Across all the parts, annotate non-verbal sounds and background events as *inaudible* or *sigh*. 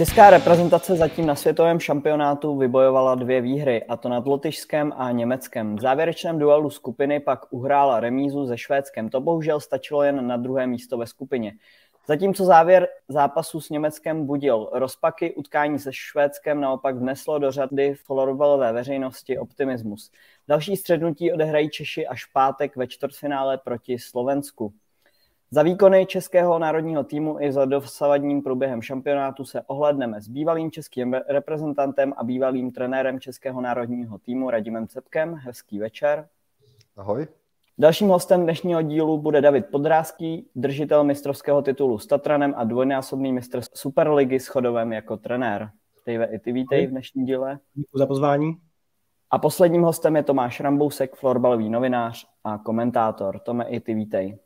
Česká reprezentace zatím na světovém šampionátu vybojovala dvě výhry, a to nad Lotyšskem a Německem. V závěrečném duelu skupiny pak uhrála remízu se Švédskem. To bohužel stačilo jen na druhé místo ve skupině. Zatímco závěr zápasu s Německem budil rozpaky, utkání se Švédskem naopak vneslo do řady florbalové veřejnosti optimismus. Další střednutí odehrají Češi až v pátek ve čtvrtfinále proti Slovensku. Za výkony českého národního týmu i za dosavadním průběhem šampionátu se ohledneme s bývalým českým reprezentantem a bývalým trenérem českého národního týmu Radimem Cepkem. Hezký večer. Ahoj. Dalším hostem dnešního dílu bude David Podrázký, držitel mistrovského titulu s Tatranem a dvojnásobný mistr Superligy s Chodovem jako trenér. Dave, i ty vítej v dnešním díle. Děkuji za pozvání. A posledním hostem je Tomáš Rambousek, florbalový novinář a komentátor. Tome, i ty vítej.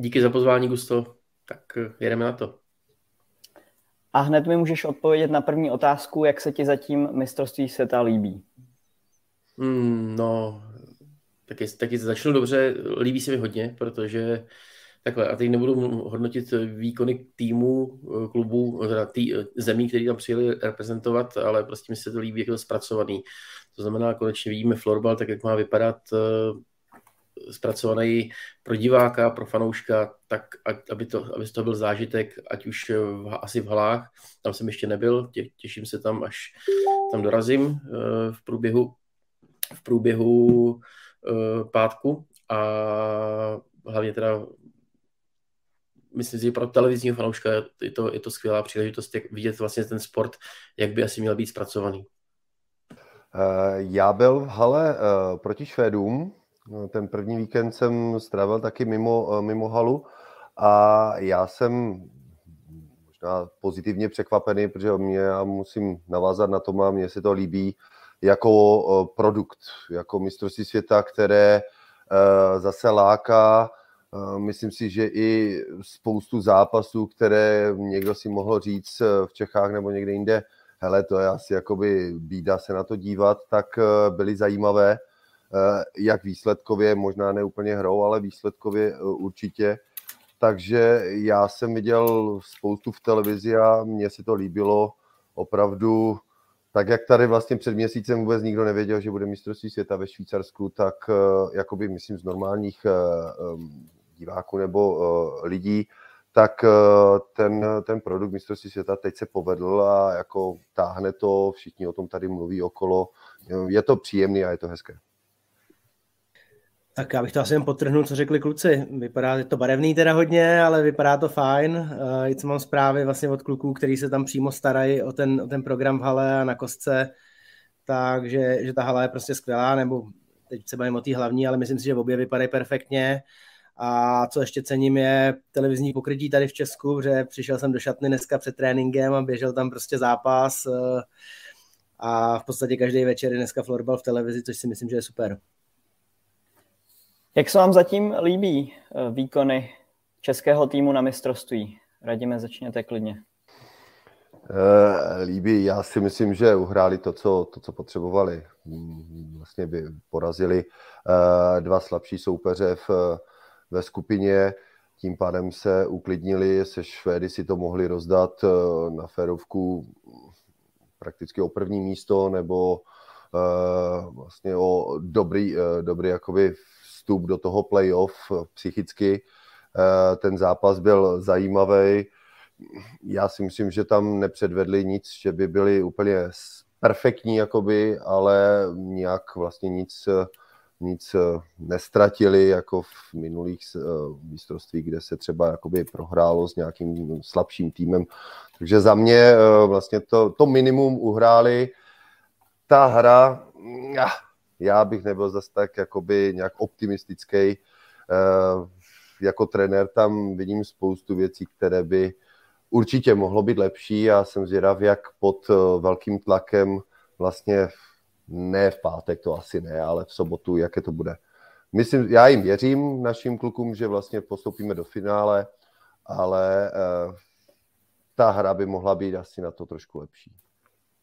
Díky za pozvání, Gusto. Tak eh, jedeme na to. A hned mi můžeš odpovědět na první otázku, jak se ti zatím mistrovství světa líbí? Hmm, no, taky, taky začnu dobře, líbí se mi hodně, protože takhle, a teď nebudu hodnotit výkony týmu, eh, klubu, teda tý, eh, zemí, který tam přijeli reprezentovat, ale prostě mi se to líbí, jak je to zpracovaný. To znamená, konečně vidíme florbal, tak jak má vypadat zpracovaný pro diváka, pro fanouška, tak aby to, aby to byl zážitek, ať už v, asi v halách, tam jsem ještě nebyl, tě, těším se tam, až tam dorazím eh, v průběhu, v průběhu eh, pátku. A hlavně teda myslím si, že pro televizního fanouška je to, je to skvělá příležitost, jak vidět vlastně ten sport, jak by asi měl být zpracovaný. Eh, já byl v hale proti Švédům, ten první víkend jsem strávil taky mimo, eh, mimo halu a já jsem možná pozitivně překvapený, protože mě já musím navázat na to, a mně se to líbí jako eh, produkt, jako mistrovství světa, které eh, zase láká. Myslím si, že i spoustu zápasů, které někdo si mohl říct v Čechách nebo někde jinde, hele, to je asi jakoby bída se na to dívat, tak byly zajímavé jak výsledkově, možná ne úplně hrou, ale výsledkově eh, určitě. Takže já jsem viděl spoustu v televizi a mně se to líbilo opravdu tak jak tady vlastně před měsícem vůbec nikdo nevěděl, že bude mistrovství světa ve Švýcarsku, tak eh, jakoby myslím z normálních diváků nebo lidí, tak ten, ten produkt mistrovství světa teď se povedl a jako táhne to, všichni o tom tady mluví okolo. Je to příjemný a je to hezké. Tak já bych to asi jen potrhnul, co řekli kluci. Vypadá je to barevný teda hodně, ale vypadá to fajn. Uh, co mám zprávy vlastně od kluků, kteří se tam přímo starají o ten, o ten program v hale a na kostce, takže že ta hala je prostě skvělá, nebo teď se bavím o té hlavní, ale myslím si, že obě vypadají perfektně. A co ještě cením je televizní pokrytí tady v Česku, že přišel jsem do šatny dneska před tréninkem a běžel tam prostě zápas uh, a v podstatě každý večer je dneska florbal v televizi, což si myslím, že je super. Jak se vám zatím líbí eh, výkony českého týmu na mistrovství? Radíme, začněte klidně. Eh, líbí, já si myslím, že uhráli to, co, to, co potřebovali. Mm, vlastně by porazili eh, dva slabší soupeře v, ve skupině, tím pádem se uklidnili, se Švédy si to mohli rozdat na férovku prakticky o první místo nebo vlastně o dobrý, dobrý jakoby vstup do toho playoff psychicky. Eh, ten zápas byl zajímavý. Já si myslím, že tam nepředvedli nic, že by byli úplně perfektní, jakoby, ale nějak vlastně nic, nic nestratili, jako v minulých eh, mistrovstvích, kde se třeba jakoby prohrálo s nějakým slabším týmem. Takže za mě eh, vlastně to, to minimum uhráli. Ta hra, já bych nebyl zase tak jakoby nějak optimistický. Eh, jako trenér tam vidím spoustu věcí, které by určitě mohlo být lepší a jsem zvědav, jak pod eh, velkým tlakem vlastně ne v pátek, to asi ne, ale v sobotu, jaké to bude. Myslím, já jim věřím, našim klukům, že vlastně postoupíme do finále, ale eh, ta hra by mohla být asi na to trošku lepší.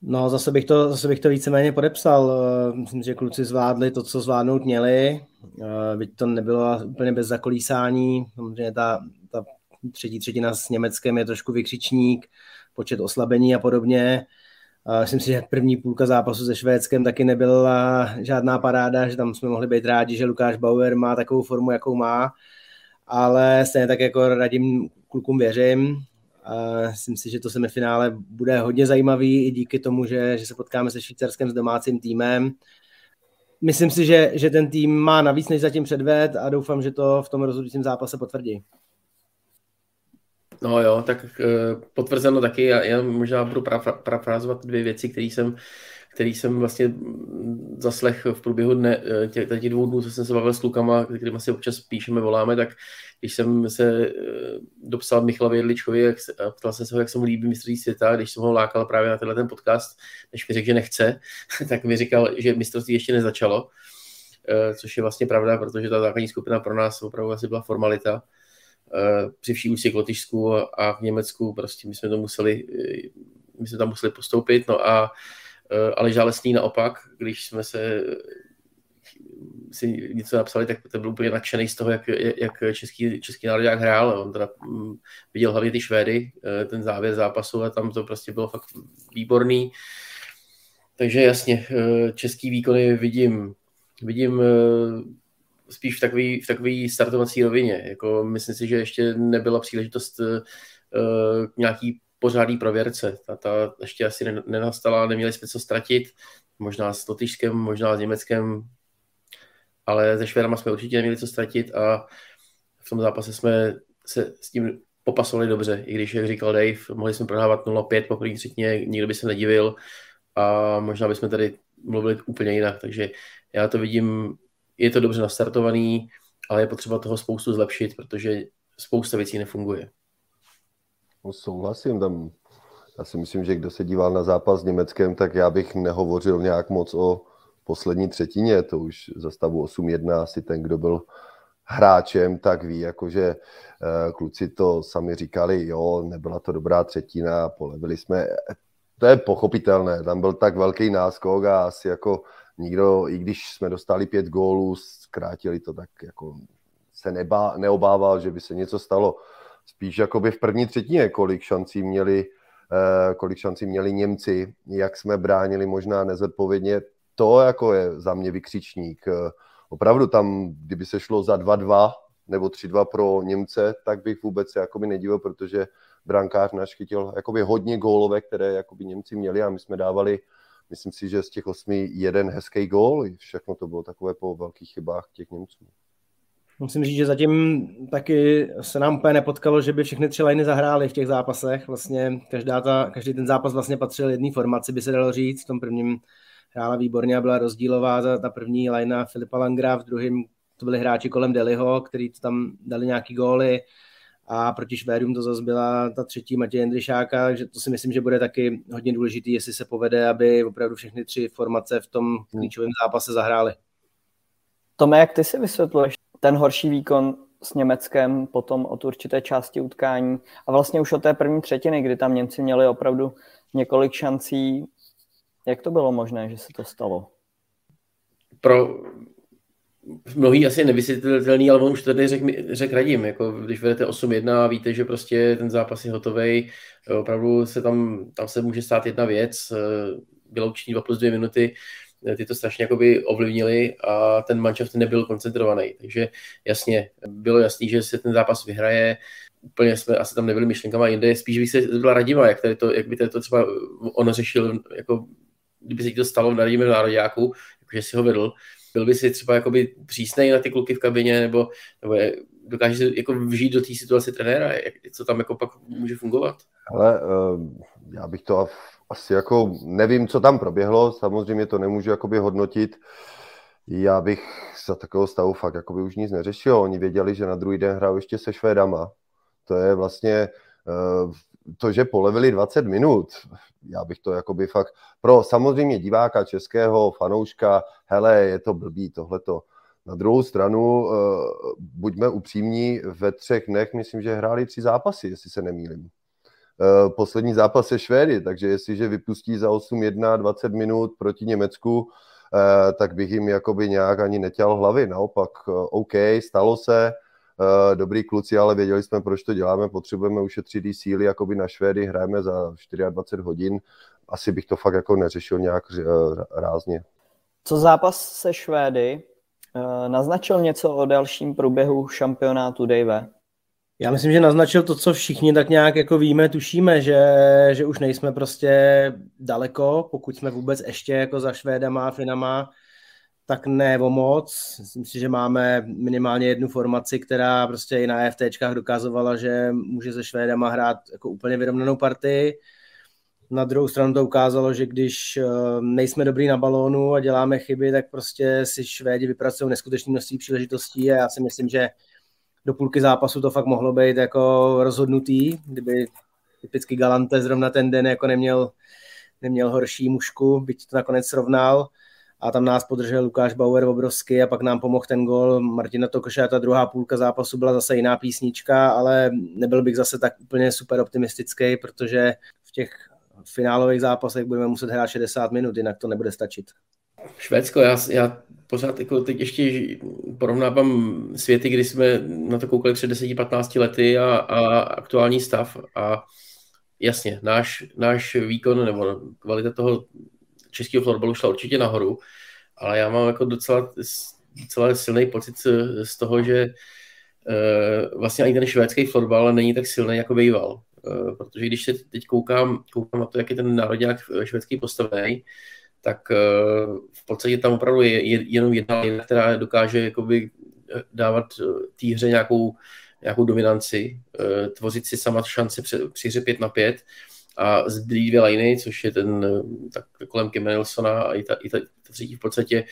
No, zase bych to, zase bych to víceméně podepsal. Eh, myslím, že kluci zvládli to, co zvládnout měli. Eh, byť to nebylo úplně bez zakolísání. Samozřejmě ta, ta třetí třetina s Německem je trošku vykřičník. počet oslabení a podobně. Myslím si, že první půlka zápasu se Švédskem taky nebyla žádná paráda, že tam jsme mohli být rádi, že Lukáš Bauer má takovou formu, jakou má, ale stejně tak jako radím klukům věřím. Myslím si, že to semifinále bude hodně zajímavý i díky tomu, že, že se potkáme se Švýcarskem s domácím týmem. Myslím si, že, že ten tým má navíc než zatím předved a doufám, že to v tom rozhodujícím zápase potvrdí. No jo, tak uh, potvrzeno taky. Já, já možná budu parafrázovat dvě věci, které jsem, který jsem vlastně zaslech v průběhu dne, eh, těch, těch dvou dnů, co jsem se bavil s klukama, kterými si občas píšeme, voláme, tak když jsem se uh, dopsal Michalovi Jedličkovi jak, a ptal jsem se ho, jak se mu líbí mistrovství světa, když jsem ho lákal právě na tenhle ten podcast, než mi řekl, že nechce, *laughs* tak mi říkal, že mistrovství ještě nezačalo, uh, což je vlastně pravda, protože ta základní skupina pro nás opravdu asi byla formalita Eh, při vší úctě k Lotyšsku a v Německu, prostě my jsme to museli, eh, my jsme tam museli postoupit, no a eh, ale žálesný naopak, když jsme se si něco napsali, tak to byl úplně nadšený z toho, jak, jak český, český národ jak hrál. On teda mm, viděl hlavně ty Švédy, ten závěr zápasu a tam to prostě bylo fakt výborný. Takže jasně, český výkony vidím, vidím spíš v takové v takový startovací rovině. Jako myslím si, že ještě nebyla příležitost k nějaký pořádný prověrce. Ta, ta ještě asi nenastala, neměli jsme co ztratit. Možná s Lotyšskem, možná s Německem, ale se Švédama jsme určitě neměli co ztratit a v tom zápase jsme se s tím popasovali dobře, i když, jak říkal Dave, mohli jsme prohrávat 0-5 po první třetině, nikdo by se nedivil a možná bychom tady mluvili úplně jinak, takže já to vidím je to dobře nastartovaný, ale je potřeba toho spoustu zlepšit, protože spousta věcí nefunguje. No, souhlasím, tam já si myslím, že kdo se díval na zápas s Německem, tak já bych nehovořil nějak moc o poslední třetině, to už za stavu 8-1 asi ten, kdo byl hráčem, tak ví, jakože eh, kluci to sami říkali, jo, nebyla to dobrá třetina, polevili jsme, to je pochopitelné, tam byl tak velký náskok a asi jako nikdo, i když jsme dostali pět gólů, zkrátili to, tak jako se nebá, neobával, že by se něco stalo. Spíš jakoby v první třetině, kolik šancí měli, eh, kolik šancí měli Němci, jak jsme bránili možná nezodpovědně, to jako je za mě vykřičník. Eh, opravdu tam, kdyby se šlo za 2-2 nebo 3-2 pro Němce, tak bych vůbec se jakoby nedivil, protože brankář náš chytil jakoby hodně gólové, které jakoby Němci měli a my jsme dávali myslím si, že z těch osmi jeden hezký gól, všechno to bylo takové po velkých chybách těch Němců. Musím říct, že zatím taky se nám úplně nepotkalo, že by všechny tři liny zahrály v těch zápasech. Vlastně každá ta, každý ten zápas vlastně patřil jedné formaci, by se dalo říct. V tom prvním hrála výborně a byla rozdílová ta, ta první lajna Filipa Langra, v druhém to byli hráči kolem Deliho, který tam dali nějaký góly a proti Švédům to zase byla ta třetí Matěj Jendryšáka, takže to si myslím, že bude taky hodně důležitý, jestli se povede, aby opravdu všechny tři formace v tom klíčovém zápase zahrály. Tome, jak ty si vysvětluješ ten horší výkon s Německem potom od určité části utkání a vlastně už od té první třetiny, kdy tam Němci měli opravdu několik šancí. Jak to bylo možné, že se to stalo? Pro mnohý asi nevysvětlitelný, ale on už tady řekl řek radím, jako když vedete 8-1 a víte, že prostě ten zápas je hotový, opravdu se tam, tam se může stát jedna věc, vyloučení 2 plus 2 minuty, ty to strašně jakoby ovlivnili a ten manšaft nebyl koncentrovaný. Takže jasně, bylo jasný, že se ten zápas vyhraje, úplně jsme asi tam nebyli myšlenkama jinde, spíš bych se byla Radima, jak, tady to, jak by tady to třeba on řešil, jako kdyby se to stalo v Radimem národňáku, jakože si ho vedl, byl by si třeba jakoby přísnej na ty kluky v kabině, nebo, nebo je, dokáže si jako vžít do té situace trenéra, jak, co tam jako pak může fungovat? Ale uh, já bych to asi jako, nevím, co tam proběhlo, samozřejmě to nemůžu jakoby hodnotit, já bych za takového stavu fakt jakoby už nic neřešil. Oni věděli, že na druhý den hrajou ještě se Švédama. To je vlastně uh, to, že polevili 20 minut, já bych to jakoby fakt, pro samozřejmě diváka českého, fanouška, hele, je to blbý tohleto. Na druhou stranu, uh, buďme upřímní, ve třech dnech myslím, že hráli tři zápasy, jestli se nemýlím. Uh, poslední zápas je Švédy, takže jestliže vypustí za 8-1 20 minut proti Německu, uh, tak bych jim jakoby nějak ani netěl hlavy. Naopak, OK, stalo se, dobrý kluci, ale věděli jsme, proč to děláme, potřebujeme ušetřit síly jakoby na Švédy, hrajeme za 24 hodin, asi bych to fakt jako neřešil nějak uh, rázně. Co zápas se Švédy? Uh, naznačil něco o dalším průběhu šampionátu Dave? Já myslím, že naznačil to, co všichni tak nějak jako víme, tušíme, že, že už nejsme prostě daleko, pokud jsme vůbec ještě jako za Švédama a Finama, tak ne o moc. Myslím si, že máme minimálně jednu formaci, která prostě i na FTčkách dokazovala, že může se Švédama hrát jako úplně vyrovnanou partii. Na druhou stranu to ukázalo, že když eh, nejsme dobrý na balónu a děláme chyby, tak prostě si Švédi vypracují neskutečné množství příležitostí a já si myslím, že do půlky zápasu to fakt mohlo být jako rozhodnutý, kdyby typicky Galante zrovna ten den jako neměl, neměl horší mušku, byť to nakonec srovnal a tam nás podržel Lukáš Bauer obrovsky a pak nám pomohl ten gol Martina Tokoše a ta druhá půlka zápasu byla zase jiná písnička, ale nebyl bych zase tak úplně super optimistický, protože v těch finálových zápasech budeme muset hrát 60 minut, jinak to nebude stačit. Švédsko, já, já pořád jako teď ještě porovnávám světy, kdy jsme na to koukali před 10-15 lety a, a aktuální stav a jasně, náš, náš výkon nebo kvalita toho českého florbalu šla určitě nahoru, ale já mám jako docela, docela silný pocit z toho, že uh, vlastně ani ten švédský florbal není tak silný, jako býval. Uh, protože když se teď koukám, koukám na to, jak je ten národňák švédský postavený, tak eh, v podstatě tam opravdu je jenom jedna linka, která dokáže jakoby eh, dávat eh, té hře nějakou, nějakou dominanci, tvořit si sama šance při hře 5 na 5 a zbylý dvě liny, což je ten tak kolem Kim Nelsona a i ta, i ta, ta třetí v podstatě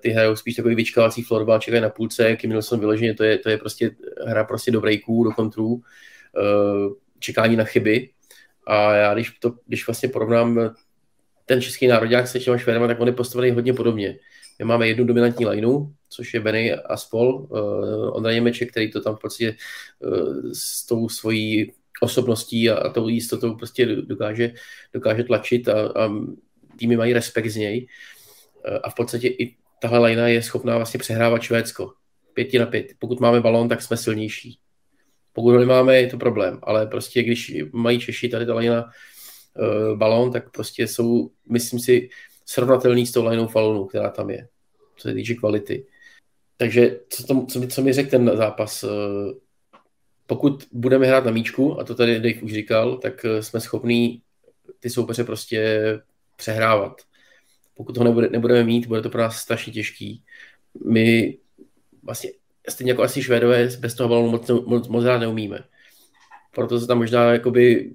ty hrajou spíš takový vyčkávací florbal, čekají na půlce, Kim Nelson vyloženě, to je, to je prostě hra prostě do breaků, do kontrů, čekání na chyby a já když, to, když vlastně porovnám ten český národák se těma Švédama, tak on je postavený hodně podobně. My máme jednu dominantní lineu, což je Benny a spol, uh, Ondra Němeček, který to tam v podstatě uh, s tou svojí osobností a, a tou jistotou prostě dokáže, dokáže tlačit a, a týmy mají respekt z něj. A v podstatě i tahle lajna je schopná vlastně přehrávat Švédsko. Pěti na pět. Pokud máme balón, tak jsme silnější. Pokud ho nemáme, je to problém. Ale prostě když mají Češi tady ta lajna uh, balón, tak prostě jsou, myslím si, srovnatelný s tou lineou Falonu, která tam je, co se týče kvality. Takže co, to, co, mi, co mi řekl ten zápas? Pokud budeme hrát na míčku, a to tady Dave už říkal, tak uh, jsme schopní ty soupeře prostě přehrávat. Pokud ho nebude, nebudeme mít, bude to pro nás strašně těžký. My vlastně stejně jako asi Švédové bez toho balonu moc, moc, moc rád neumíme. Proto se tam možná jakoby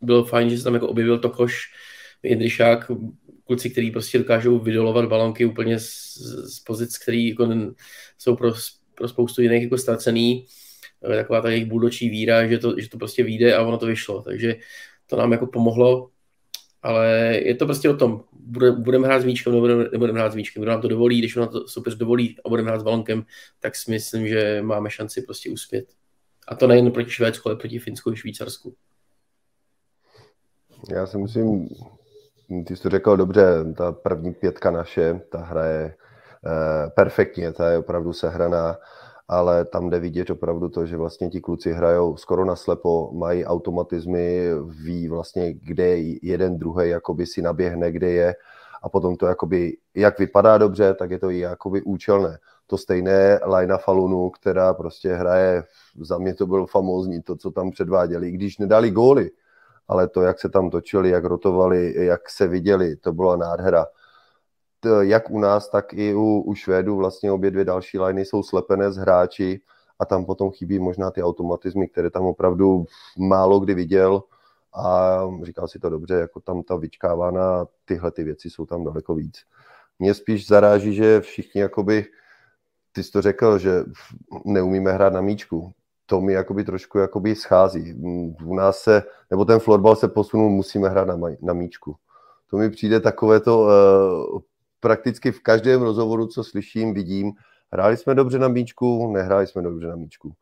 bylo fajn, že se tam jako objevil Tokoš, Jindřišák, kluci, kteří prostě dokážou vydolovat balonky úplně z, z pozic, který jako jsou pro, pro spoustu jiných jako ztracený. Taková ta jejich buldočí víra, že to, že to prostě vyjde a ono to vyšlo. Takže to nám jako pomohlo. Ale je to prostě o tom, bude, budeme hrát s míčkem, nebudeme, nebudeme hrát s míčkem. Kdo nám to dovolí, když nám to soupeř dovolí a budeme hrát s balonkem, tak si myslím, že máme šanci prostě uspět. A to nejen proti Švédsku, ale proti Finsku a Švýcarsku. Já si musím, ty jsi to řekl dobře, ta první pětka naše, ta hraje eh, perfektně, ta je opravdu sehraná, ale tam jde vidět opravdu to, že vlastně ti kluci hrajou skoro naslepo, mají automatizmy, ví vlastně, kde jeden druhý jakoby si naběhne, kde je a potom to jakoby, jak vypadá dobře, tak je to i jakoby účelné. To stejné Lajna Falunu, která prostě hraje, za mě to bylo famózní, to, co tam předváděli, když nedali góly, ale to, jak se tam točili, jak rotovali, jak se viděli, to byla nádhera. To, jak u nás, tak i u, u Švédů vlastně obě dvě další liny jsou slepené z hráči a tam potom chybí možná ty automatizmy, které tam opravdu málo kdy viděl a říkal si to dobře, jako tam ta vyčkávána, tyhle ty věci jsou tam daleko víc. Mě spíš zaráží, že všichni jakoby, ty jsi to řekl, že neumíme hrát na míčku to mi jakoby trošku jakoby schází. U nás se, nebo ten florbal se posunul, musíme hrát na, na míčku. To mi přijde takové to uh, prakticky v každém rozhovoru, co slyším, vidím, hráli jsme dobře na míčku, nehráli jsme dobře na míčku.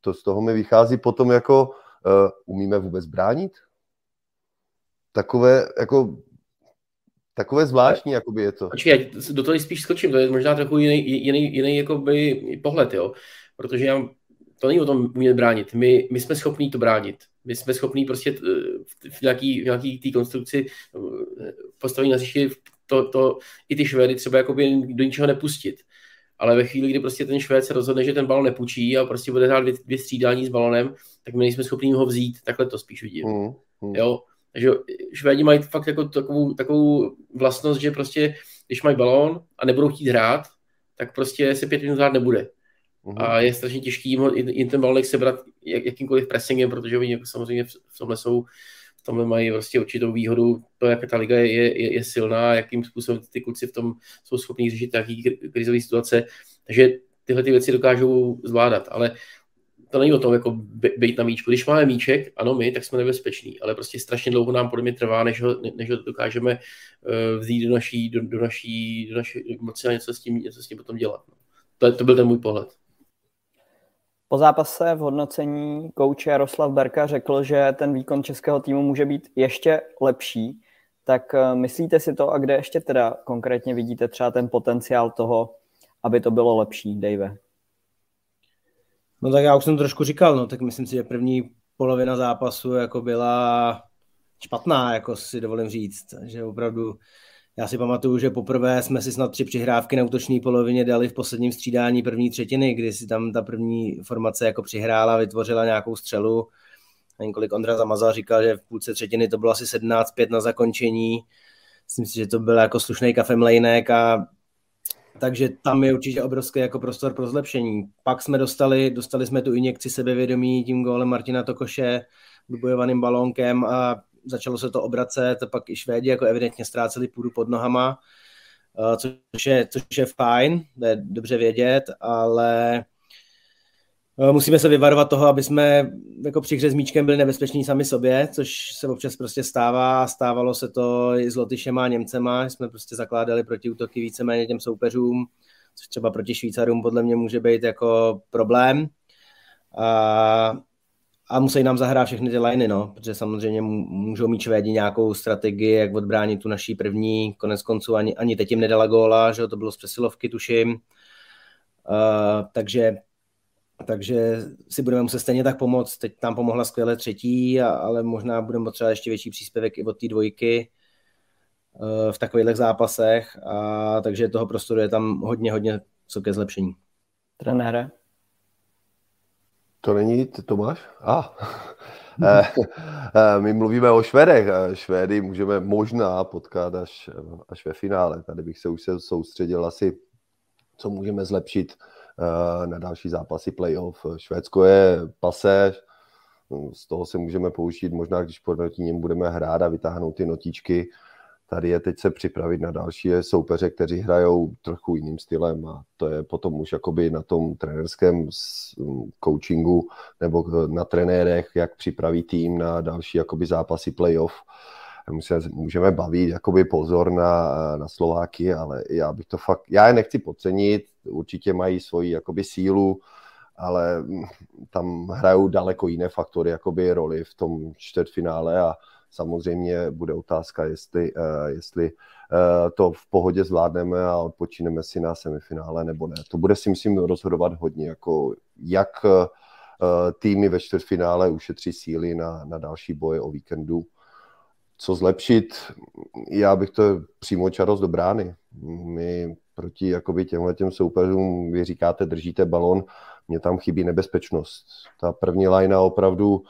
To z toho mi vychází potom jako, uh, umíme vůbec bránit? Takové, jako Takové zvláštní, jakoby je to. Počkej, do toho spíš skočím, to je možná trochu jiný, jiný, jiný jakoby pohled, jo. protože já, to není o tom umět bránit. My, my jsme schopní to bránit. My jsme schopní prostě v nějaký, v nějaký té konstrukci postavit na hřišti to, to, i ty Švédy třeba jakoby do ničeho nepustit. Ale ve chvíli, kdy prostě ten Švéd se rozhodne, že ten balon nepůjčí a prostě bude hrát dvě, dvě střídání s balonem, tak my nejsme schopni ho vzít. Takhle to spíš vidím. Mm, mm. Jo? Takže Švédi mají fakt jako takovou, takovou vlastnost, že prostě, když mají balón a nebudou chtít hrát, tak prostě se pět minut hrát nebude. Mm. A je strašně těžký jim, jim ten balonek sebrat jak, jakýmkoliv pressingem, protože oni jako samozřejmě v tomhle jsou v tomhle mají vlastně určitou výhodu, to, jak ta liga je, je, je silná, jakým způsobem ty kluci v tom jsou schopni řešit nějaký krizové situace, takže tyhle ty věci dokážou zvládat, ale to není o tom, jako být na míčku. Když máme míček, ano, my, tak jsme nebezpeční, ale prostě strašně dlouho nám podle mě trvá, než ho, než ho dokážeme uh, vzít do naší, do, do naší, do naší moci a něco s tím, něco s tím potom dělat. To, to byl ten můj pohled. Po zápase v hodnocení kouče Jaroslav Berka řekl, že ten výkon českého týmu může být ještě lepší. Tak eh, myslíte si to a kde ještě teda konkrétně vidíte třeba ten potenciál toho, aby to bylo lepší, Dave? No tak já už jsem trošku říkal, no tak myslím si, že první polovina zápasu jako byla špatná, jako si dovolím říct, že opravdu já si pamatuju, že poprvé jsme si snad tři přihrávky na útoční polovině dali v posledním střídání první třetiny, kdy si tam ta první formace jako přihrála, vytvořila nějakou střelu. A několik Ondra Zamazal říkal, že v půlce třetiny to bylo asi 17-5 na zakončení. Myslím si, že to byl jako slušný kafemlejnek a takže tam je určitě obrovský jako prostor pro zlepšení. Pak jsme dostali, dostali jsme tu injekci sebevědomí tím gólem Martina Tokoše, vybojovaným balónkem a začalo se to obracet, pak i Švédi jako evidentně ztráceli půdu pod nohama, eh, což je, což je fajn, to je dobře vědět, ale eh, musíme se vyvarovat toho, aby jsme jako při hře s míčkem byli nebezpeční sami sobě, což se občas prostě stává. Stávalo se to i s Lotyšema a Němcema, jsme prostě zakládali proti útoky víceméně těm soupeřům, což třeba proti Švýcarům podle mě může být jako problém. A a musí nám zahrát všechny ty liney, no, protože samozřejmě můžou mít Švédi nějakou strategii, jak odbránit tu naší první, konec konců ani, ani teď jim nedala góla, že to bylo z přesilovky, tuším. Uh, takže, takže si budeme muset stejně tak pomoct. Teď nám pomohla skvěle třetí, a, ale možná budeme potřebovat ještě větší příspěvek i od té dvojky uh, v takových zápasech, a, takže toho prostoru je tam hodně, hodně co ke zlepšení. Trenére? To není Tomáš? A. Ah. *laughs* My mluvíme o Švedech. Švédy můžeme možná potkat až, až ve finále. Tady bych se už se soustředil asi, co můžeme zlepšit eh, na další zápasy playoff. Švédsko je pase, z toho se můžeme použít možná, když proti něm budeme hrát a vytáhnout ty notičky, Tady je teď se připravit na další soupeře, kteří hrajou trochu jiným stylem a to je potom už jakoby na tom trenerském coachingu nebo na trenérech, jak připraví tým na další jakoby zápasy playoff. My se můžeme bavit jakoby pozor na, na Slováky, ale já bych to fakt, já je nechci podcenit, určitě mají svoji jakoby sílu, ale tam hrajou daleko jiné faktory jakoby roli v tom čtvrtfinále a Samozřejmě bude otázka, jestli, eh, jestli eh, to v pohodě zvládneme a odpočineme si na semifinále nebo ne. To bude si myslím rozhodovat hodně, jako jak eh, týmy ve čtvrtfinále ušetří síly na, na další boje o víkendu. Co zlepšit? Já bych to přímo čarost do brány. My proti jakoby těmhle těm soupeřům, vy říkáte, držíte balon, mě tam chybí nebezpečnost. Ta první lajna opravdu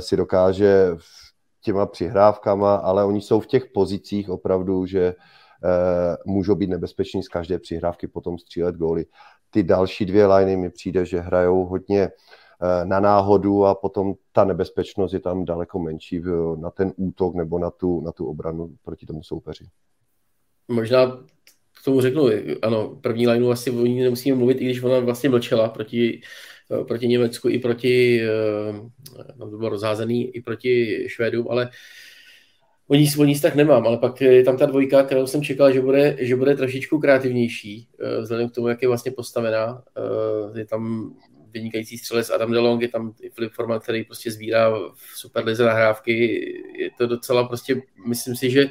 si dokáže v těma přihrávkama, ale oni jsou v těch pozicích opravdu, že eh, můžou být nebezpeční z každé přihrávky potom střílet góly. Ty další dvě liney mi přijde, že hrajou hodně eh, na náhodu a potom ta nebezpečnost je tam daleko menší na ten útok nebo na tu, na tu obranu proti tomu soupeři. Možná tomu řeknu, ano, první lineu asi o ní nemusíme mluvit, i když ona vlastně mlčela proti proti Německu i proti, no to bylo rozházený, i proti Švédům, ale o ní, o ní tak nemám, ale pak je tam ta dvojka, kterou jsem čekal, že bude, že bude trošičku kreativnější, eh, vzhledem k tomu, jak je vlastně postavená. Je tam vynikající střelec Adam DeLong, je tam Filip Forman, který prostě sbírá v Superlize nahrávky. Je to docela prostě, myslím si, že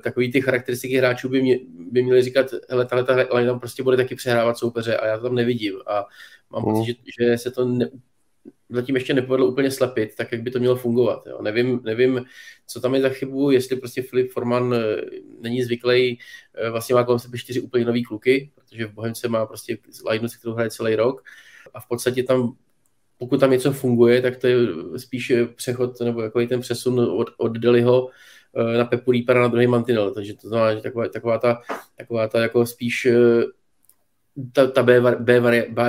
takový ty charakteristiky hráčů by, mě, by měly říkat, hele, tahle ta line tam prostě bude taky přehrávat soupeře a já to tam nevidím a mám mm. pocit, že, že se to ne, zatím ještě nepovedlo úplně slepit, tak jak by to mělo fungovat. Jo. Nevím, nevím, co tam je za chybu, jestli prostě Filip Forman eh, není zvyklý, eh, vlastně má kolem sebe čtyři úplně nový kluky, protože v Bohemce má prostě lineu, se kterou hraje celý rok a v podstatě tam pokud tam něco funguje, tak to je spíš přechod nebo jako ten přesun od, od Deliho eh, na Pepu Reapera na druhý mantinel, takže to znamená, že taková, taková ta, taková ta jako spíš ta, ta B, B,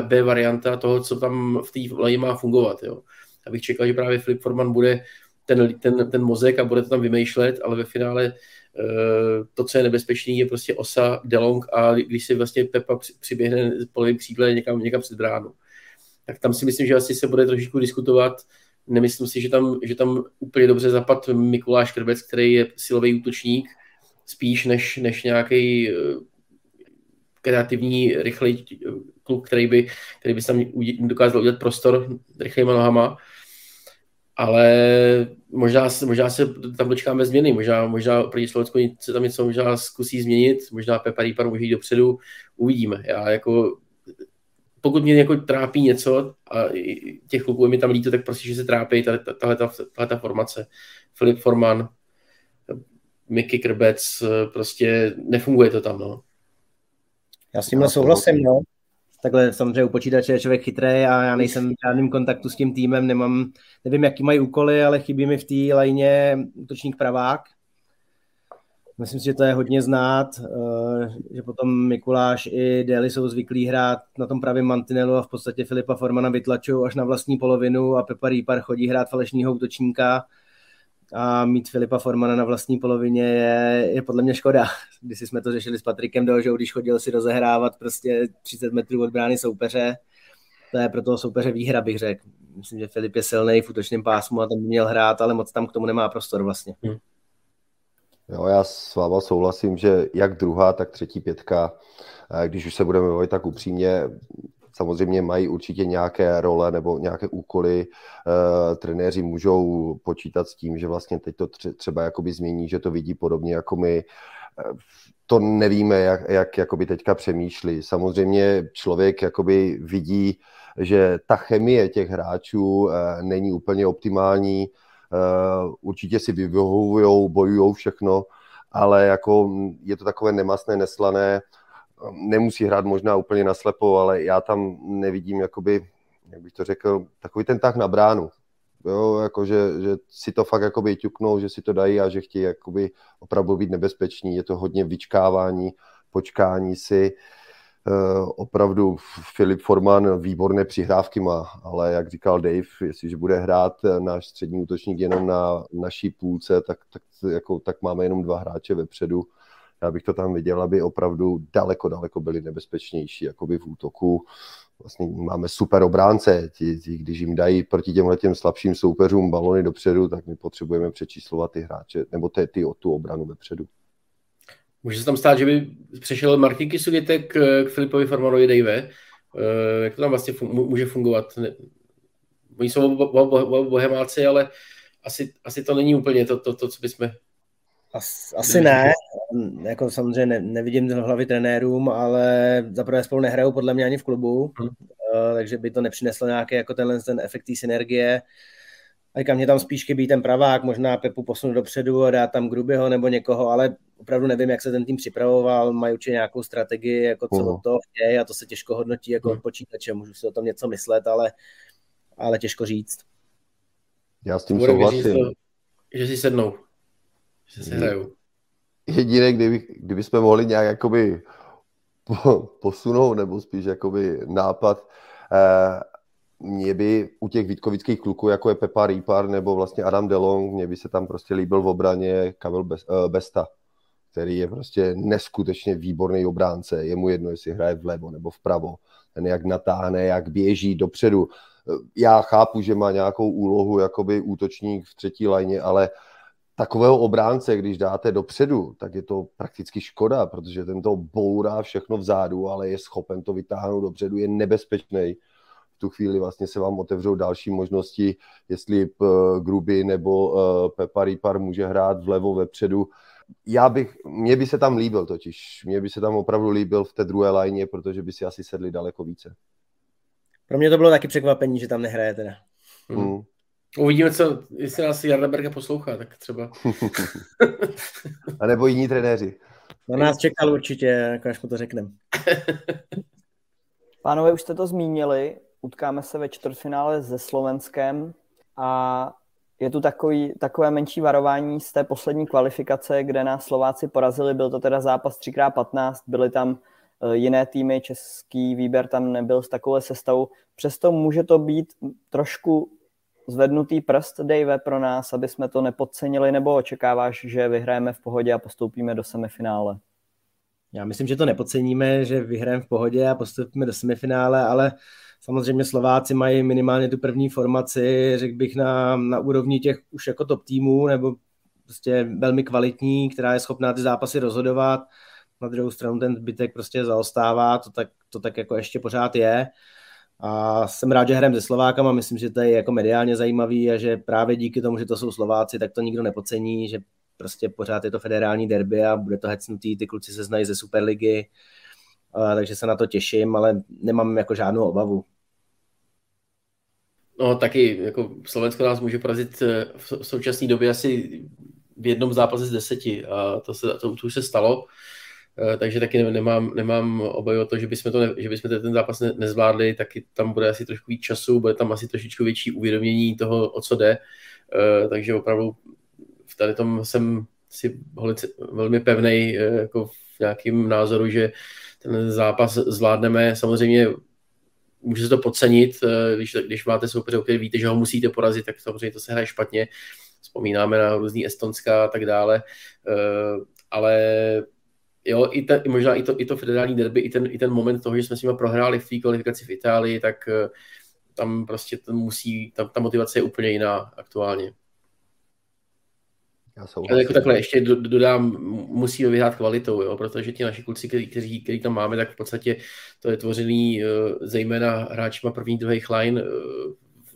B, varianta toho, co tam v té lani má fungovat. Jo. Abych čekal, že právě Flip Forman bude ten, ten, ten mozek a bude to tam vymýšlet, ale ve finále uh, to, co je nebezpečné, je prostě osa Delong a když si vlastně Pepa přiběhne po levém křídle někam, někam před bránu. Tak tam si myslím, že asi se bude trošičku diskutovat. Nemyslím si, že tam, že tam úplně dobře zapad Mikuláš Krbec, který je silový útočník, spíš než, než nějaký kreativní, rychlý kluk, který by, který by tam dokázal udělat prostor rychlýma nohama. Ale možná, možná se tam dočkáme změny, možná, možná proti Slovensku se tam něco možná zkusí změnit, možná Pepa Rýpar může jít dopředu, uvidíme. Já jako, pokud mě jako trápí něco a těch kluků mi tam líto, tak prostě, že se trápí tahle ta formace. Filip Forman, Mickey Krbec, prostě nefunguje to tam, no. Já s tímhle souhlasím, no. Takhle samozřejmě u počítače je člověk chytrý a já nejsem v žádném kontaktu s tím týmem, nemám, nevím, jaký mají úkoly, ale chybí mi v té lajně útočník pravák. Myslím si, že to je hodně znát, eh, že potom Mikuláš i Deli jsou zvyklí hrát na tom pravém mantinelu a v podstatě Filipa Formana vytlačují až na vlastní polovinu a Pepa Rýpar chodí hrát falešního útočníka a mít Filipa Formana na vlastní polovině je, je podle mě škoda. *laughs* Když jsme to řešili s Patrikem Delžou, když chodil si rozehrávat prostě 30 metrů od brány soupeře, to je pro toho soupeře výhra, bych řekl. Myslím, že Filip je silný v útočném pásmu a tam by měl hrát, ale moc tam k tomu nemá prostor vlastně. Hmm. Jo, já s váma souhlasím, že jak druhá, tak třetí pětka, když už se budeme bavit tak upřímně, Samozřejmě mají určitě nějaké role nebo nějaké úkoly. E, trenéři můžou počítat s tím, že vlastně teď to třeba jakoby změní, že to vidí podobně jako my. E, to nevíme, jak, jak jakoby teďka přemýšlí. Samozřejmě člověk jakoby vidí, že ta chemie těch hráčů e, není úplně optimální. Určitě si vyvyhovují, bojují všechno, ale jako je to takové nemastné, neslané nemusí hrát možná úplně naslepo, ale já tam nevidím, jakoby, jak bych to řekl, takový ten tah na bránu. Jo, jako že, si to fakt jakoby ťuknou, že si to dají a že chtějí jakoby opravdu být nebezpeční. Je to hodně vyčkávání, počkání si. Uh, opravdu Filip Forman výborné přihrávky má, ale jak říkal Dave, jestliže bude hrát náš střední útočník jenom na naší půlce, tak, tak, jako, tak máme jenom dva hráče vepředu já bych to tam viděl, aby opravdu daleko, daleko byli nebezpečnější jakoby v útoku. Vlastně máme super obránce, ti, ti, když jim dají proti těmhle těm slabším soupeřům balony dopředu, tak my potřebujeme přečíslovat ty hráče, nebo ty, ty o tu obranu vepředu. Může se tam stát, že by přešel Martin Kisulitek k Filipovi Farmanovi Dave. Eh, jak to tam vlastně může fungovat? Oni jsou bohemáci, ale asi, asi to není úplně to, to, to co bychom As, asi ne, jako samozřejmě ne, nevidím hlavy trenérům, ale zaprvé spolu nehrajou podle mě ani v klubu, hmm. uh, takže by to nepřineslo nějaký jako tenhle ten efekt synergie. A říkám, mě tam spíš chybí ten pravák, možná Pepu posunu dopředu a dát tam Grubyho nebo někoho, ale opravdu nevím, jak se ten tým připravoval, mají určitě nějakou strategii, jako co uh. to chtějí a to se těžko hodnotí jako od počítače, můžu si o tom něco myslet, ale, ale těžko říct. Já s tím souhlasím. Že si sednou že se hrajou. Jediné, kdyby, kdyby jsme mohli nějak jakoby posunout, nebo spíš jakoby nápad, eh, mě by u těch Vítkovických kluků, jako je Pepa Rýpar nebo vlastně Adam Delong, mě by se tam prostě líbil v obraně Kamil eh, Besta, který je prostě neskutečně výborný obránce. Je mu jedno, jestli hraje vlevo nebo vpravo. Ten jak natáhne, jak běží dopředu. Eh, já chápu, že má nějakou úlohu jakoby útočník v třetí lajně, ale takového obránce, když dáte dopředu, tak je to prakticky škoda, protože ten to bourá všechno vzadu, ale je schopen to vytáhnout dopředu, je nebezpečný. V tu chvíli vlastně se vám otevřou další možnosti, jestli eh, Gruby nebo eh, Pepa Ripar může hrát vlevo vepředu. já bych, mně by se tam líbil totiž, mně by se tam opravdu líbil v té druhé lajně, protože by si asi sedli daleko více. Pro mě to bylo taky překvapení, že tam nehraje teda. Mm. Uvidíme, co, jestli nás Jarda Berga poslouchá, tak třeba. *laughs* A nebo jiní trenéři. Na nás čekal určitě, jako až mu to řekneme. *laughs* Pánové, už jste to zmínili, utkáme se ve čtvrtfinále se Slovenskem a je tu takový, takové menší varování z té poslední kvalifikace, kde nás Slováci porazili. Byl to teda zápas 3x15, byly tam eh, jiné týmy, český výběr tam nebyl s takové sestavou. Přesto může to být trošku zvednutý prst, Dave, pro nás, aby jsme to nepodcenili, nebo očekáváš, že vyhrajeme v pohodě a postoupíme do semifinále? Já myslím, že to nepodceníme, že vyhrajeme v pohodě a postoupíme do semifinále, ale samozřejmě Slováci mají minimálně tu první formaci, řekl bych, na, na úrovni těch už jako top týmů, nebo prostě velmi kvalitní, která je schopná ty zápasy rozhodovat. Na druhou stranu ten zbytek prostě zaostává, to tak, to tak jako ještě pořád je. A jsem rád, že hrajeme se Slovákama, myslím, že to je jako mediálně zajímavý a že právě díky tomu, že to jsou Slováci, tak to nikdo nepocení, že prostě pořád je to federální derby a bude to hecnutý, ty kluci se znají ze Superligy, a, takže se na to těším, ale nemám jako žádnou obavu. No taky, jako Slovensko nás může porazit eh, v současné době asi v jednom zápase z deseti a to, se, to, to už se stalo. Eh, takže taky nemám, nemám obavy o to, že bychom, to ne, že bychom ten zápas ne, nezvládli, taky tam bude asi trošku víc času, bude tam asi trošičku větší uvědomění toho, o co jde, eh, takže opravdu v tady tom jsem si velmi pevný eh, jako v nějakým názoru, že ten zápas zvládneme. Samozřejmě může se to podcenit, když, když máte soupeře, který víte, že ho musíte porazit, tak samozřejmě to se hraje špatně. Vzpomínáme na různý Estonská a tak dále, ale jo, i, ten, možná i to, i to federální derby, i ten, i ten moment toho, že jsme s nimi prohráli v té kvalifikaci v Itálii, tak eh, tam prostě to musí, tam, ta motivace je úplně jiná aktuálně. Já Ale jako takhle ještě dodám, musíme vyhrát kvalitou, jo, protože ti naši kluci, kteří, kteří, tam máme, tak v podstatě to je tvořený uh, zejména hráčima první, druhých line uh,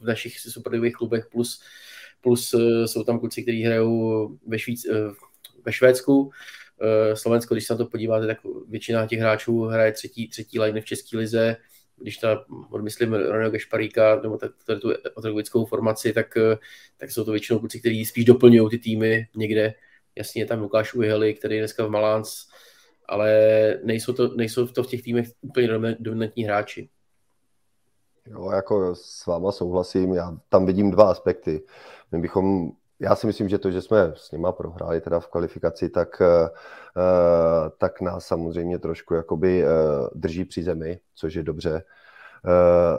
v našich superligových klubech, plus, plus jsou tam kluci, kteří hrajou ve, Švíc, ve Švédsku, Eh, Slovensko, když se na to podíváte, tak většina těch hráčů hraje třetí, třetí line v České lize, když ta, myslím, Ronio Gašparíka, nebo tady tu otrogickou formaci, tak, eh, tak jsou to většinou kluci, kteří spíš doplňují ty týmy někde. Jasně je tam Lukáš Uhely, který je dneska v Malánc, ale nejsou to, nejsou to v těch týmech úplně dominantní hráči. Jo, jako s váma souhlasím, já tam vidím dva aspekty. My bychom já si myslím, že to, že jsme s nima prohráli teda v kvalifikaci, tak, eh, eh, tak nás samozřejmě trošku jakoby eh, drží při zemi, což je dobře.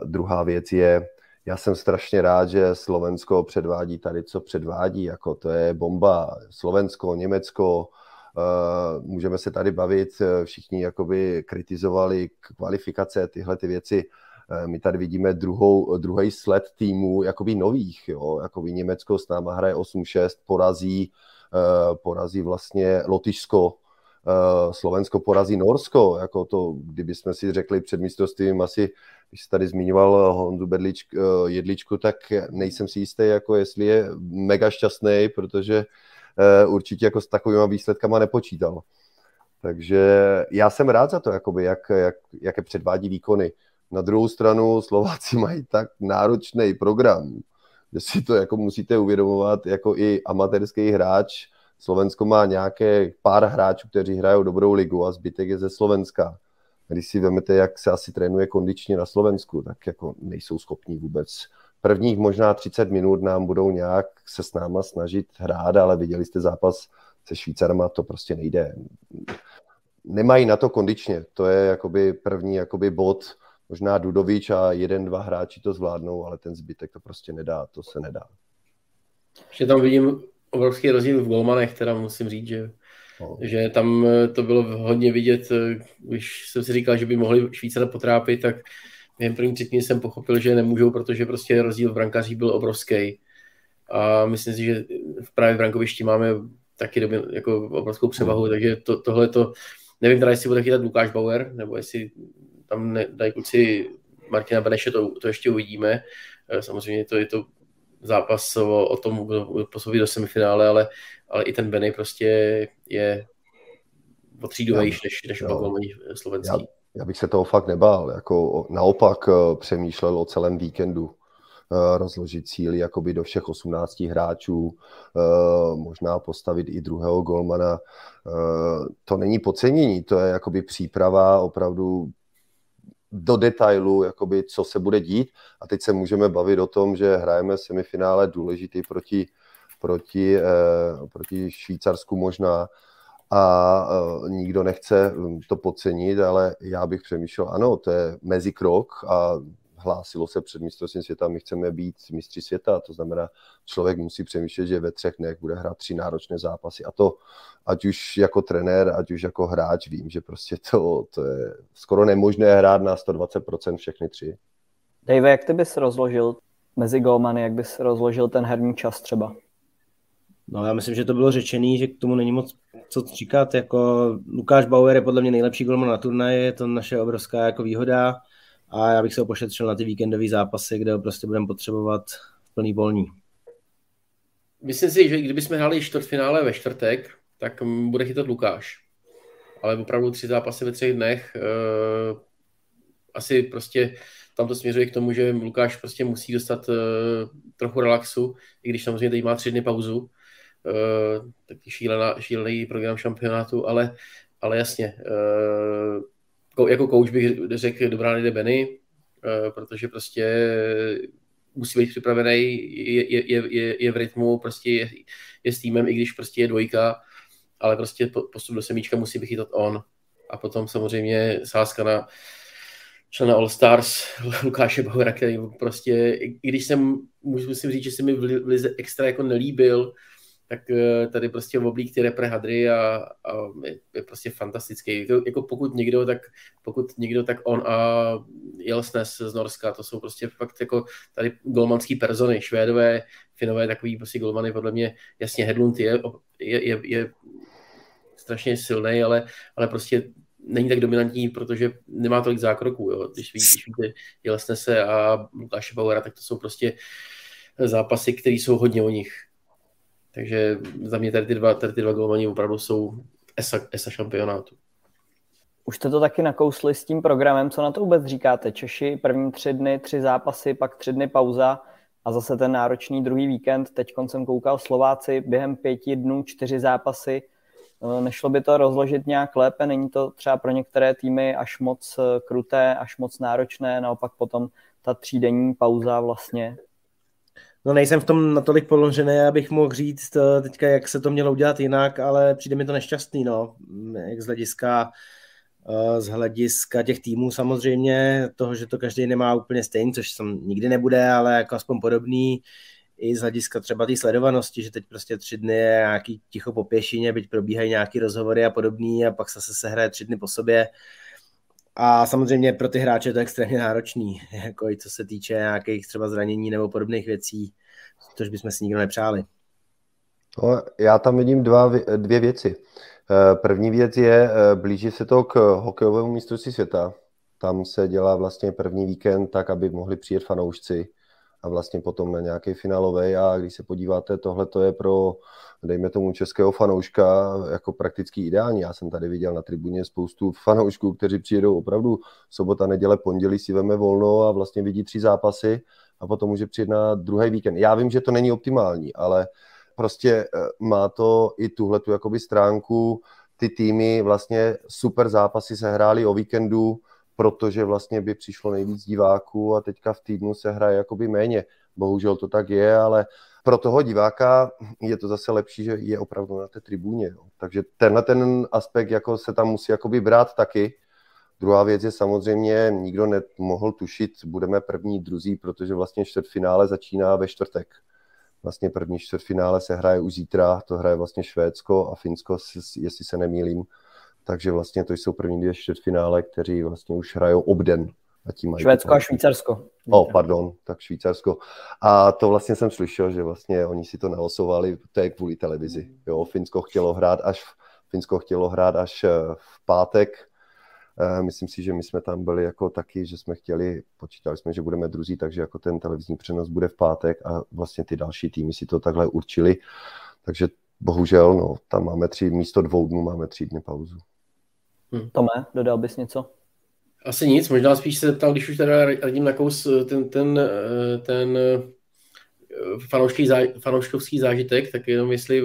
Druhá věc je, já jsem strašně rád, že Slovensko předvádí tady, co předvádí, jako to je bomba. Slovensko, Německo, můžeme se tady bavit, všichni jakoby kritizovali kvalifikace, tyhle ty věci, my tady vidíme druhou, druhý sled týmů jakoby nových, jo, jakoby Německo s náma hraje 8-6, porazí, eh, porazí vlastně Lotyšsko, eh, Slovensko porazí Norsko, jako to, kdyby jsme si řekli před mistrovstvím asi, když jsi tady zmiňoval Hondu Bedlič, Jedličku, tak nejsem si jistý, jako jestli je mega šťastný, protože určitě jako s takovými výsledkama nepočítal. Takže já jsem rád za to, jakoby, jak, jak, jaké předvádí výkony. Na druhou stranu Slováci *laughs* mají tak náročný program, že si to jako musíte uvědomovat jako i amatérský hráč. Slovensko má nějaké pár hráčů, kteří hrajou dobrou ligu a zbytek je ze Slovenska. Když si vezmete, jak se asi trénuje kondičně na Slovensku, tak jako nejsou schopní vůbec. Prvních možná 30 minut nám budou nějak se s náma snažit hrát, ale viděli jste zápas se Švýcarama, to prostě nejde. Nemají na to kondičně, to je jakoby první jakoby bod, možná Dudovič a jeden, dva hráči to zvládnou, ale ten zbytek to prostě nedá, to se nedá. Ještě tam vidím obrovský rozdíl v golmanech, teda musím říct, že, no. že tam eh, to bylo hodně vidět, eh, když jsem si říkal, že by mohli Švýcara potrápit, tak během první třetiny jsem pochopil, že nemůžou, protože prostě rozdíl v brankářích byl obrovský. A myslím si, že v právě v brankovišti máme taky doby, jako obrovskou převahu, mm. takže to, tohle to, nevím teda, jestli bude chytat Lukáš Bauer, nebo jestli tam ne, dají kluci Martina Beneše, to, to ještě uvidíme. Eh, samozřejmě to je to zápas o, o tom posouvit do semifinále, ale, ale i ten Benny prostě je o třídu vejš než, než oba slovenský. Já, já bych se toho fakt nebál, jako naopak eh, přemýšlel o celém víkendu, eh, rozložit cíly jakoby do všech 18 hráčů, možná postavit i druhého golmana. To není podcenění, to je jakoby příprava opravdu do detailu, jakoby, co se bude dít. A teď se můžeme bavit o tom, že hrajeme semifinále důležitý proti, proti, eh, proti Švýcarsku možná a eh, nikdo nechce to podcenit, ale já bych přemýšlel, ano, to je mezikrok a hlásilo se před mistrovstvím světa, my chceme být mistři světa, to znamená, člověk musí přemýšlet, že ve třech dnech bude hrát tři náročné zápasy a to, ať už jako trenér, ať už jako hráč, vím, že prostě to, to je skoro nemožné hrát na 120% všechny tři. Dave, jak ty bys rozložil mezi golmany, jak bys rozložil ten herní čas třeba? No já myslím, že to bylo řečený, že k tomu není moc co říkat. Jako Lukáš Bauer je podle mě nejlepší golman na turnaji, je to naše obrovská jako výhoda a já bych se ho pošetřil na ty víkendové zápasy, kde ho prostě budeme potřebovat plný volní. Myslím si, že kdybychom hráli čtvrtfinále ve čtvrtek, tak bude chytat Lukáš. Ale opravdu tři zápasy ve třech dnech, uh, asi prostě tam to směřuje k tomu, že Lukáš prostě musí dostat uh, trochu relaxu, i když samozřejmě teď má tři dny pauzu, uh, taky šílená, šílený program šampionátu, ale, ale jasně, uh, jako coach bych řekl, dobrá nejde Benny, eh, protože prostě musí být připravený, je, je, je, je v rytmu, prostě je, je s týmem, i když prostě je dvojka, ale prostě postup do semíčka musí být chytat on. A potom samozřejmě sázka na člena All Stars *laughs* Lukáše Bauera, který prostě, i když jsem, musím říct, že se mi v Lize extra jako nelíbil, tak eh, tady prostě oblík repre hadry a, a je, je, prostě fantastický. Jako, jako pokud někdo, tak pokud někdo, tak on a Jelsnes z Norska, to jsou prostě fakt jako tady golmanský persony, švédové, finové, takový prostě golmany, podle mě jasně Hedlund je, je, je, je strašně silný, ale, ale prostě není tak dominantní, protože nemá tolik zákroků. Jo. Když, ví, když víte Jelsnese a Lukáše Bauera, tak to jsou prostě zápasy, které jsou hodně o nich. Takže za mě tady ty dva, tady ty dva golmani opravdu jsou ESA, ESA šampionátu. Už jste to taky nakousli s tím programem, co na to vůbec říkáte? Češi první tři dny, tři zápasy, pak tři dny pauza a zase ten náročný druhý víkend. Teď jsem koukal Slováci během pěti dnů čtyři zápasy. Eh, nešlo by to rozložit nějak lépe? Není to třeba pro některé týmy až moc eh, kruté, až moc náročné? Naopak potom ta třídenní pauza vlastně No nejsem v tom natolik položený, abych mohl říct eh, teďka, jak se to mělo udělat jinak, ale přijde mi to nešťastný, no. Jak z hlediska, eh, z hlediska těch týmů samozřejmě, toho, že to každý nemá úplně stejný, což tam nikdy nebude, ale jako aspoň podobný, i z hlediska třeba té sledovanosti, že teď prostě tři dny je nějaký ticho po pěšině, byť probíhají nějaký rozhovory a podobný a pak zase se hraje tři dny po sobě. A samozřejmě pro ty hráče je to extrémně náročný, *laughs* jako i co se týče nějakých třeba zranění nebo podobných věcí, což bychom si nikdo nepřáli. No, já tam vidím dva, dvě věci. Eh, první věc je, eh, blíží se to k hokejovému mistrovství světa. Tam se dělá vlastně první víkend tak, aby mohli přijet fanoušci a vlastně potom na nějaký finálový. A když se podíváte, tohle to je pro dejme tomu českého fanouška jako prakticky ideální. Já jsem tady viděl na tribuně spoustu fanoušků, kteří přijedou opravdu sobota, neděle, pondělí si veme volno a vlastně vidí tři zápasy a potom může přijet na druhý víkend. Já vím, že to není optimální, ale prostě eh, má to i tuhle tu jakoby stránku, ty týmy vlastně super zápasy se hrály o víkendu, protože vlastně by přišlo nejvíc diváků a teďka v týdnu se hraje jakoby méně. Bohužel to tak je, ale pro toho diváka je to zase lepší, že je opravdu na té tribuně. Jo. Takže tenhle ten aspekt jako se tam musí jakoby brát taky. Druhá věc je samozřejmě, nikdo nemohl tušit, budeme první, druzí, protože vlastně čtvrtfinále začíná ve čtvrtek. Vlastně první čtvrtfinále se hraje už zítra, to hraje vlastně Švédsko a Finsko, jestli se nemýlím. Takže vlastně to jsou první dvě čtvrtfinále, kteří vlastně už hrajou obden. A tím mají Švédsko a Švýcarsko. O, oh, pardon, tak Švýcarsko. A to vlastně jsem slyšel, že vlastně oni si to nahlasovali, to je kvůli televizi. Jo, Finsko chtělo hrát až, Finsko chtělo hrát až eh, v pátek, Eh, myslím si, že my jsme tam byli jako taky, že jsme chtěli, počítali jsme, že budeme druzí, takže jako ten televizní přenos bude v pátek a vlastně ty další týmy si to takhle určili. Takže bohužel, no, tam máme tři, místo dvou dnů máme tři dny pauzu. Hmm. Tome, dodal bys něco? Asi nic, možná spíš se zeptal, když už teda radím na kous ten, ten, eh, ten eh, fanouškovský, fanouškovský zážitek, tak jenom jestli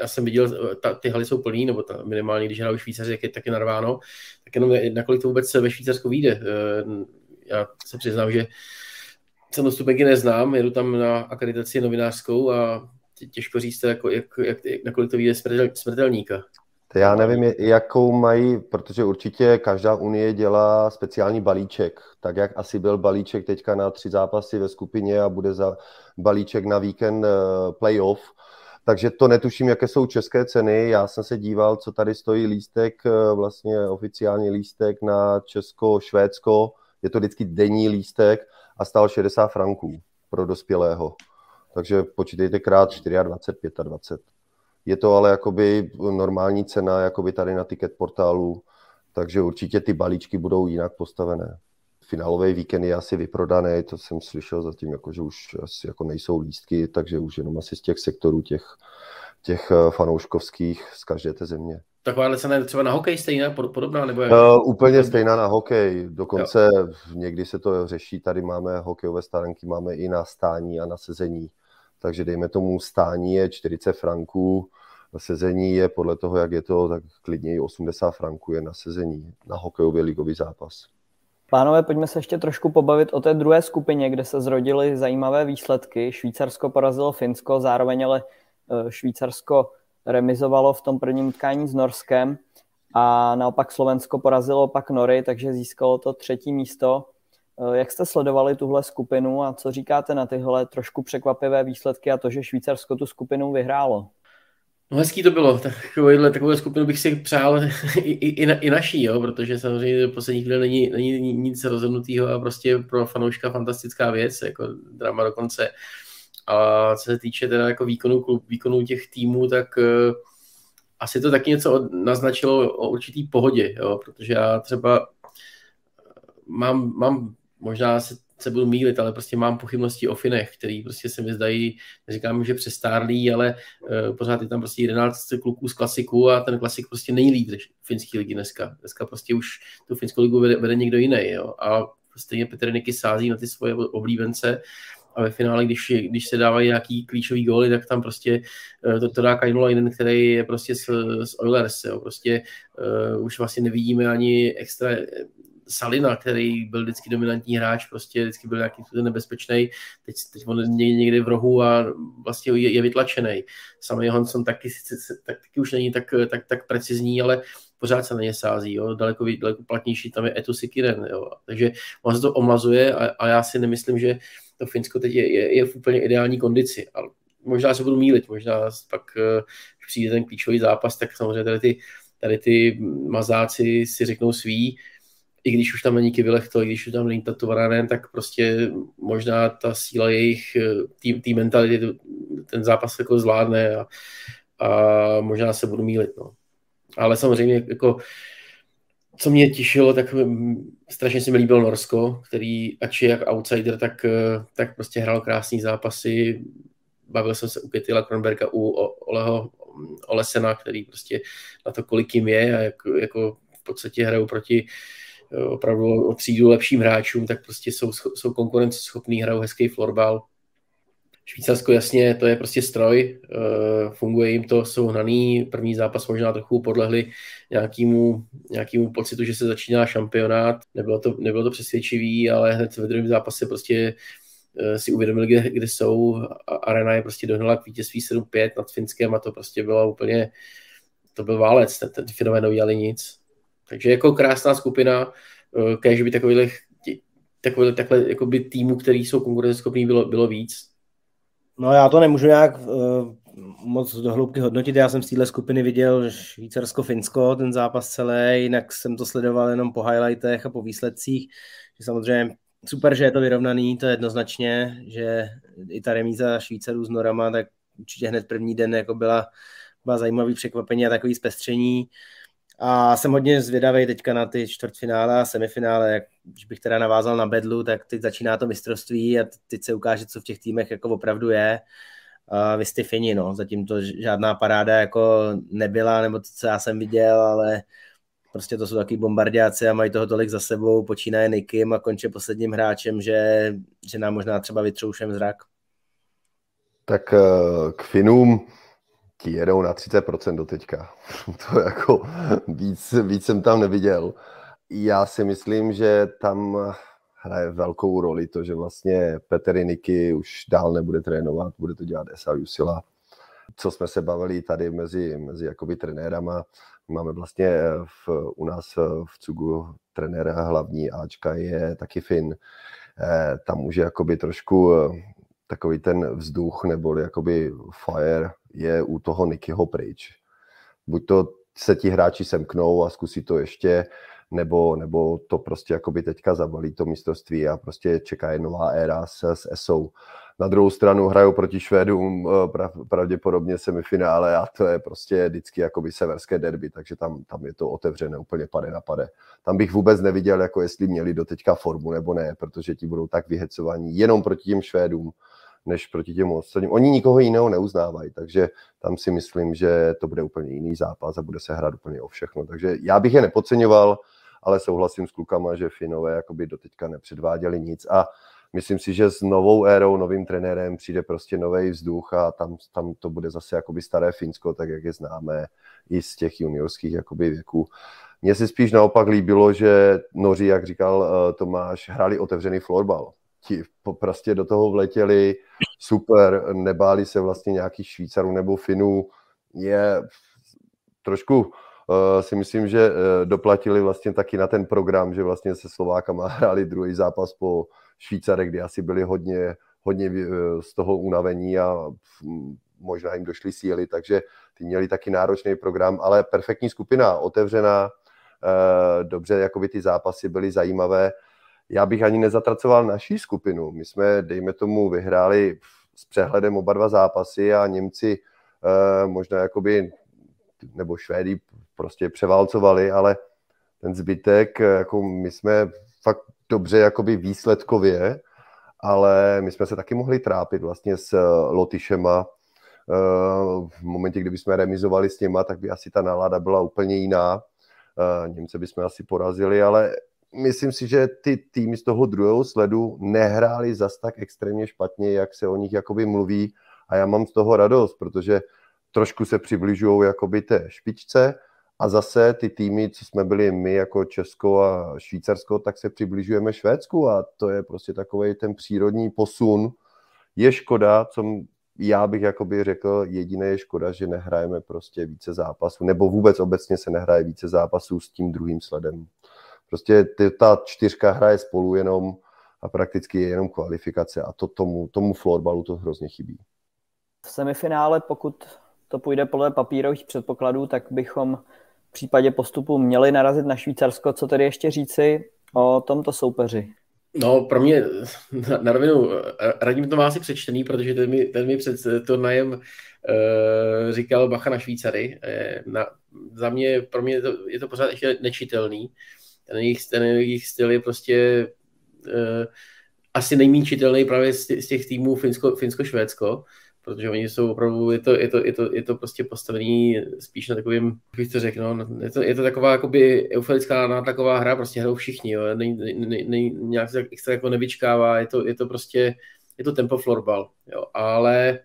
já jsem viděl, ta, ty haly jsou plný, nebo ta, minimálně, když hraju Švýcaři, jak je taky narváno, tak jenom nakolik to vůbec ve Švýcarsku vyjde. Eh, já se přiznám, že jsem to stupenky neznám, jedu tam na akreditaci novinářskou a těžko říct, jako, jak, jak, nakolik to vyjde smrtel, smrtelníka. Já nevím, jakou mají, protože určitě každá unie dělá speciální balíček, tak jak asi byl balíček teďka na tři zápasy ve skupině a bude za balíček na víkend eh, playoff, takže to netuším, jaké jsou české ceny. Já jsem se díval, co tady stojí lístek, eh, vlastně oficiální lístek na Česko-Švédsko. Je to vždycky denní lístek a stál 60 franků pro dospělého. Takže počítejte krát 24, 25. Je to ale jakoby normální cena jakoby tady na ticket portálu, takže určitě ty balíčky budou jinak postavené finálový víkend je asi vyprodaný, to jsem slyšel zatím, jako, že už asi jako nejsou lístky, takže už jenom asi z těch sektorů těch, těch eh, fanouškovských z každé té země. Taková cena je třeba na hokej stejná, podobná? Nebo jak? Uh, úplně stejná na hokej, dokonce jo. někdy se to řeší, tady máme hokejové stárenky, máme i na stání a na sezení, takže dejme tomu stání je 40 franků, sezení je podle toho, jak je to, tak klidně i 80 franků je na sezení, na hokejový ligový zápas. Pánové, pojďme se ještě trošku pobavit o té druhé skupině, kde se zrodily zajímavé výsledky. Švýcarsko porazilo Finsko, zároveň ale eh, Švýcarsko remizovalo v tom prvním utkání s Norskem a naopak Slovensko porazilo pak Nory, takže získalo to třetí místo. Eh, jak jste sledovali tuhle skupinu a co říkáte na tyhle trošku překvapivé výsledky a to, že Švýcarsko tu skupinu vyhrálo? No hezký to bylo, takovouhle, takovou skupinu bych si přál *laughs* i, i, i, na, i naší, jo, protože samozřejmě v poslední chvíli není, není nic rozhodnutého a prostě pro fanouška fantastická věc, jako drama dokonce. A co se týče teda jako výkonu, klub, výkonu těch týmů, tak uh, asi to taky něco naznačilo o určitý pohodě, jo, protože já třeba mám, mám možná se se budu mílit, ale prostě mám pochybnosti o Finech, který prostě se mi zdají, neříkám, že přestárlí, ale uh, pořád je tam prostě 11 kluků z klasiku a ten klasik prostě není lídr finské ligy dneska. Dneska prostě už tu finskou ligu vede, vede někdo jiný, jo. A stejně Petr Niky sází na ty svoje oblíbence a ve finále, když, když se dávají nějaký klíčový góly, tak tam prostě uh, to, to dá Kainula který je prostě z, z Oilers, jo. Prostě uh, už vlastně nevidíme ani extra Salina, který byl vždycky dominantní hráč, prostě vždycky byl nějaký nebezpečný, teď, teď on někde v rohu a vlastně je, je vytlačený. Samý Johansson taky, tak, taky už není tak, tak, tak precizní, ale pořád se na ně sází, jo. Daleko, daleko platnější tam je Etu Sikiren, jo. takže on se to omlazuje a, a, já si nemyslím, že to Finsko teď je, je, je v úplně ideální kondici, ale možná se budu mílit, možná pak, eh, když přijde ten klíčový zápas, tak samozřejmě tady ty, tady ty mazáci si řeknou svý, i když už tam není Kivilechto, i když už tam není Tatovaranen, tak prostě možná ta síla jejich, té mentality, ten zápas jako zvládne a, a možná se budu mílit. No. Ale samozřejmě jako co mě těšilo, tak strašně se mi líbil Norsko, který ač je jak outsider, tak, tak prostě hrál krásný zápasy. Bavil jsem se u Ketila Kronberga, u Oleho Olesena, který prostě na to, kolik jim je a jak, jako v podstatě hrajou proti opravdu o třídu lepším hráčům, tak prostě jsou, jsou konkurenceschopný, hrajou hezký florbal. Švýcarsko jasně, to je prostě stroj, eh, funguje jim to, jsou hnaný, první zápas možná trochu podlehli nějakému, nějakému pocitu, že se začíná šampionát, nebylo to, nebylo to přesvědčivý, ale hned ve druhém zápase prostě eh, si uvědomili, kde, kde jsou. Arena je prostě dohnala k vítězství 7-5 nad Finskem a to prostě bylo úplně, to byl válec, ten, ten Finové neudělali nic. Takže jako krásná skupina, eh, kež by takových takový, takhle jakoby týmů, který jsou konkurenceschopní, bylo, bylo víc. No já to nemůžu nějak uh, moc do hloubky hodnotit. Já jsem z téhle skupiny viděl Švýcarsko-Finsko, ten zápas celý, jinak jsem to sledoval jenom po highlightech a po výsledcích. Že samozřejmě super, že je to vyrovnaný, to je jednoznačně, že i ta remíza Švýcarů s Norama, tak určitě hned první den jako byla, byla zajímavý překvapení a takový zpestření. A jsem hodně zvědavý teďka na ty čtvrtfinále a semifinále, jak, když bych teda navázal na bedlu, tak teď začíná to mistrovství a teď se ukáže, co v těch týmech jako opravdu je. Uh, vy jste fini, no. Zatím to žádná paráda jako nebyla, nebo to, co já jsem viděl, ale prostě to jsou taky bombardiáci a mají toho tolik za sebou, počínaje Nikim a končí posledním hráčem, že, že nám možná třeba vytroušem zrak. Tak eh, k Finům ti jedou na 30% do teďka. *laughs* to jako víc, víc jsem tam neviděl. Já si myslím, že tam hraje velkou roli to, že vlastně Petr Niky už dál nebude trénovat, bude to dělat Esa Jusila. Co jsme se bavili tady mezi, mezi jakoby trenérama, máme vlastně v, u nás v Cugu trenéra hlavní Ačka je taky Fin. Eh, tam už je jakoby trošku takový ten vzduch nebo jakoby fire je u toho Nikyho pryč. Buď to se ti hráči semknou a zkusí to ještě, nebo, nebo to prostě jakoby teďka zabalí to mistrovství a prostě čeká je nová éra s, s ESO. Na druhou stranu hrajou proti Švédům prav, pravděpodobně semifinále a to je prostě vždycky jakoby severské derby, takže tam, tam je to otevřené úplně pade na pade. Tam bych vůbec neviděl, jako jestli měli do teďka formu nebo ne, protože ti budou tak vyhecovaní jenom proti těm Švédům, než proti těm ostatním. Oni nikoho jiného neuznávají, takže tam si myslím, že to bude úplně jiný zápas a bude se hrát úplně o všechno. Takže já bych je nepodceňoval, ale souhlasím s klukama, že Finové jakoby doteďka nepředváděli nic a myslím si, že s novou érou, novým trenérem přijde prostě nový vzduch a tam, tam to bude zase jakoby staré Finsko, tak jak je známe i z těch juniorských jakoby věků. Mně se spíš naopak líbilo, že Noři, jak říkal uh, Tomáš, hráli otevřený florbal ti prostě do toho vletěli, super, nebáli se vlastně nějakých Švýcarů nebo Finů, je trošku uh, si myslím, že uh, doplatili vlastně taky na ten program, že vlastně se Slovákama *laughs* hráli druhý zápas po Švýcarech, kdy asi byli hodně, hodně uh, z toho unavení a možná jim došly síly, takže ty měli taky náročný program, ale perfektní skupina, otevřená, dobře, jako by ty zápasy byly zajímavé já bych ani nezatracoval naší skupinu. My jsme, dejme tomu, vyhráli s přehledem oba dva zápasy a Němci eh, možná jakoby, nebo Švédy prostě převálcovali, ale ten zbytek, jako my jsme fakt dobře jakoby výsledkově, ale my jsme se taky mohli trápit vlastně s Lotyšema. Eh, v momentě, kdyby jsme remizovali s něma, tak by asi ta nálada byla úplně jiná. Eh, Němce bychom asi porazili, ale myslím si, že ty týmy z toho druhého sledu nehrály zas tak extrémně špatně, jak se o nich jakoby mluví a já mám z toho radost, protože trošku se přibližují jakoby té špičce a zase ty týmy, co jsme byli my jako Česko a Švýcarsko, tak se přibližujeme Švédsku a to je prostě takový ten přírodní posun. Je škoda, co já bych jakoby řekl, jediné je škoda, že nehrajeme prostě více zápasů, nebo vůbec obecně se nehraje více zápasů s tím druhým sledem. Prostě ty, ta čtyřka hraje spolu jenom a prakticky je jenom kvalifikace a to tomu, tomu florbalu to hrozně chybí. V semifinále, pokud to půjde podle papírových předpokladů, tak bychom v případě postupu měli narazit na Švýcarsko. Co tedy ještě říci o tomto soupeři? No, pro mě na, na rovinu, radím to má asi přečtený, protože ten mi, ten mi před turnajem uh, říkal bacha na Švýcary. Uh, na, za mě, pro mě je to, je to pořád ještě nečitelný ten jejich, ten jejich styl je prostě uh, asi nejméně čitelný právě z, z těch týmů Finsko, Finsko-Švédsko, protože oni jsou opravdu, je to, je to, je to, je to prostě postavený spíš na takovým, jak bych to řekl, no, je, to, je to taková jakoby euforická nátlaková hra, prostě hrajou všichni, jo, nej, nej, nej, nějak se extra jako nevyčkává, je to, je to prostě, je to tempo florbal, jo, ale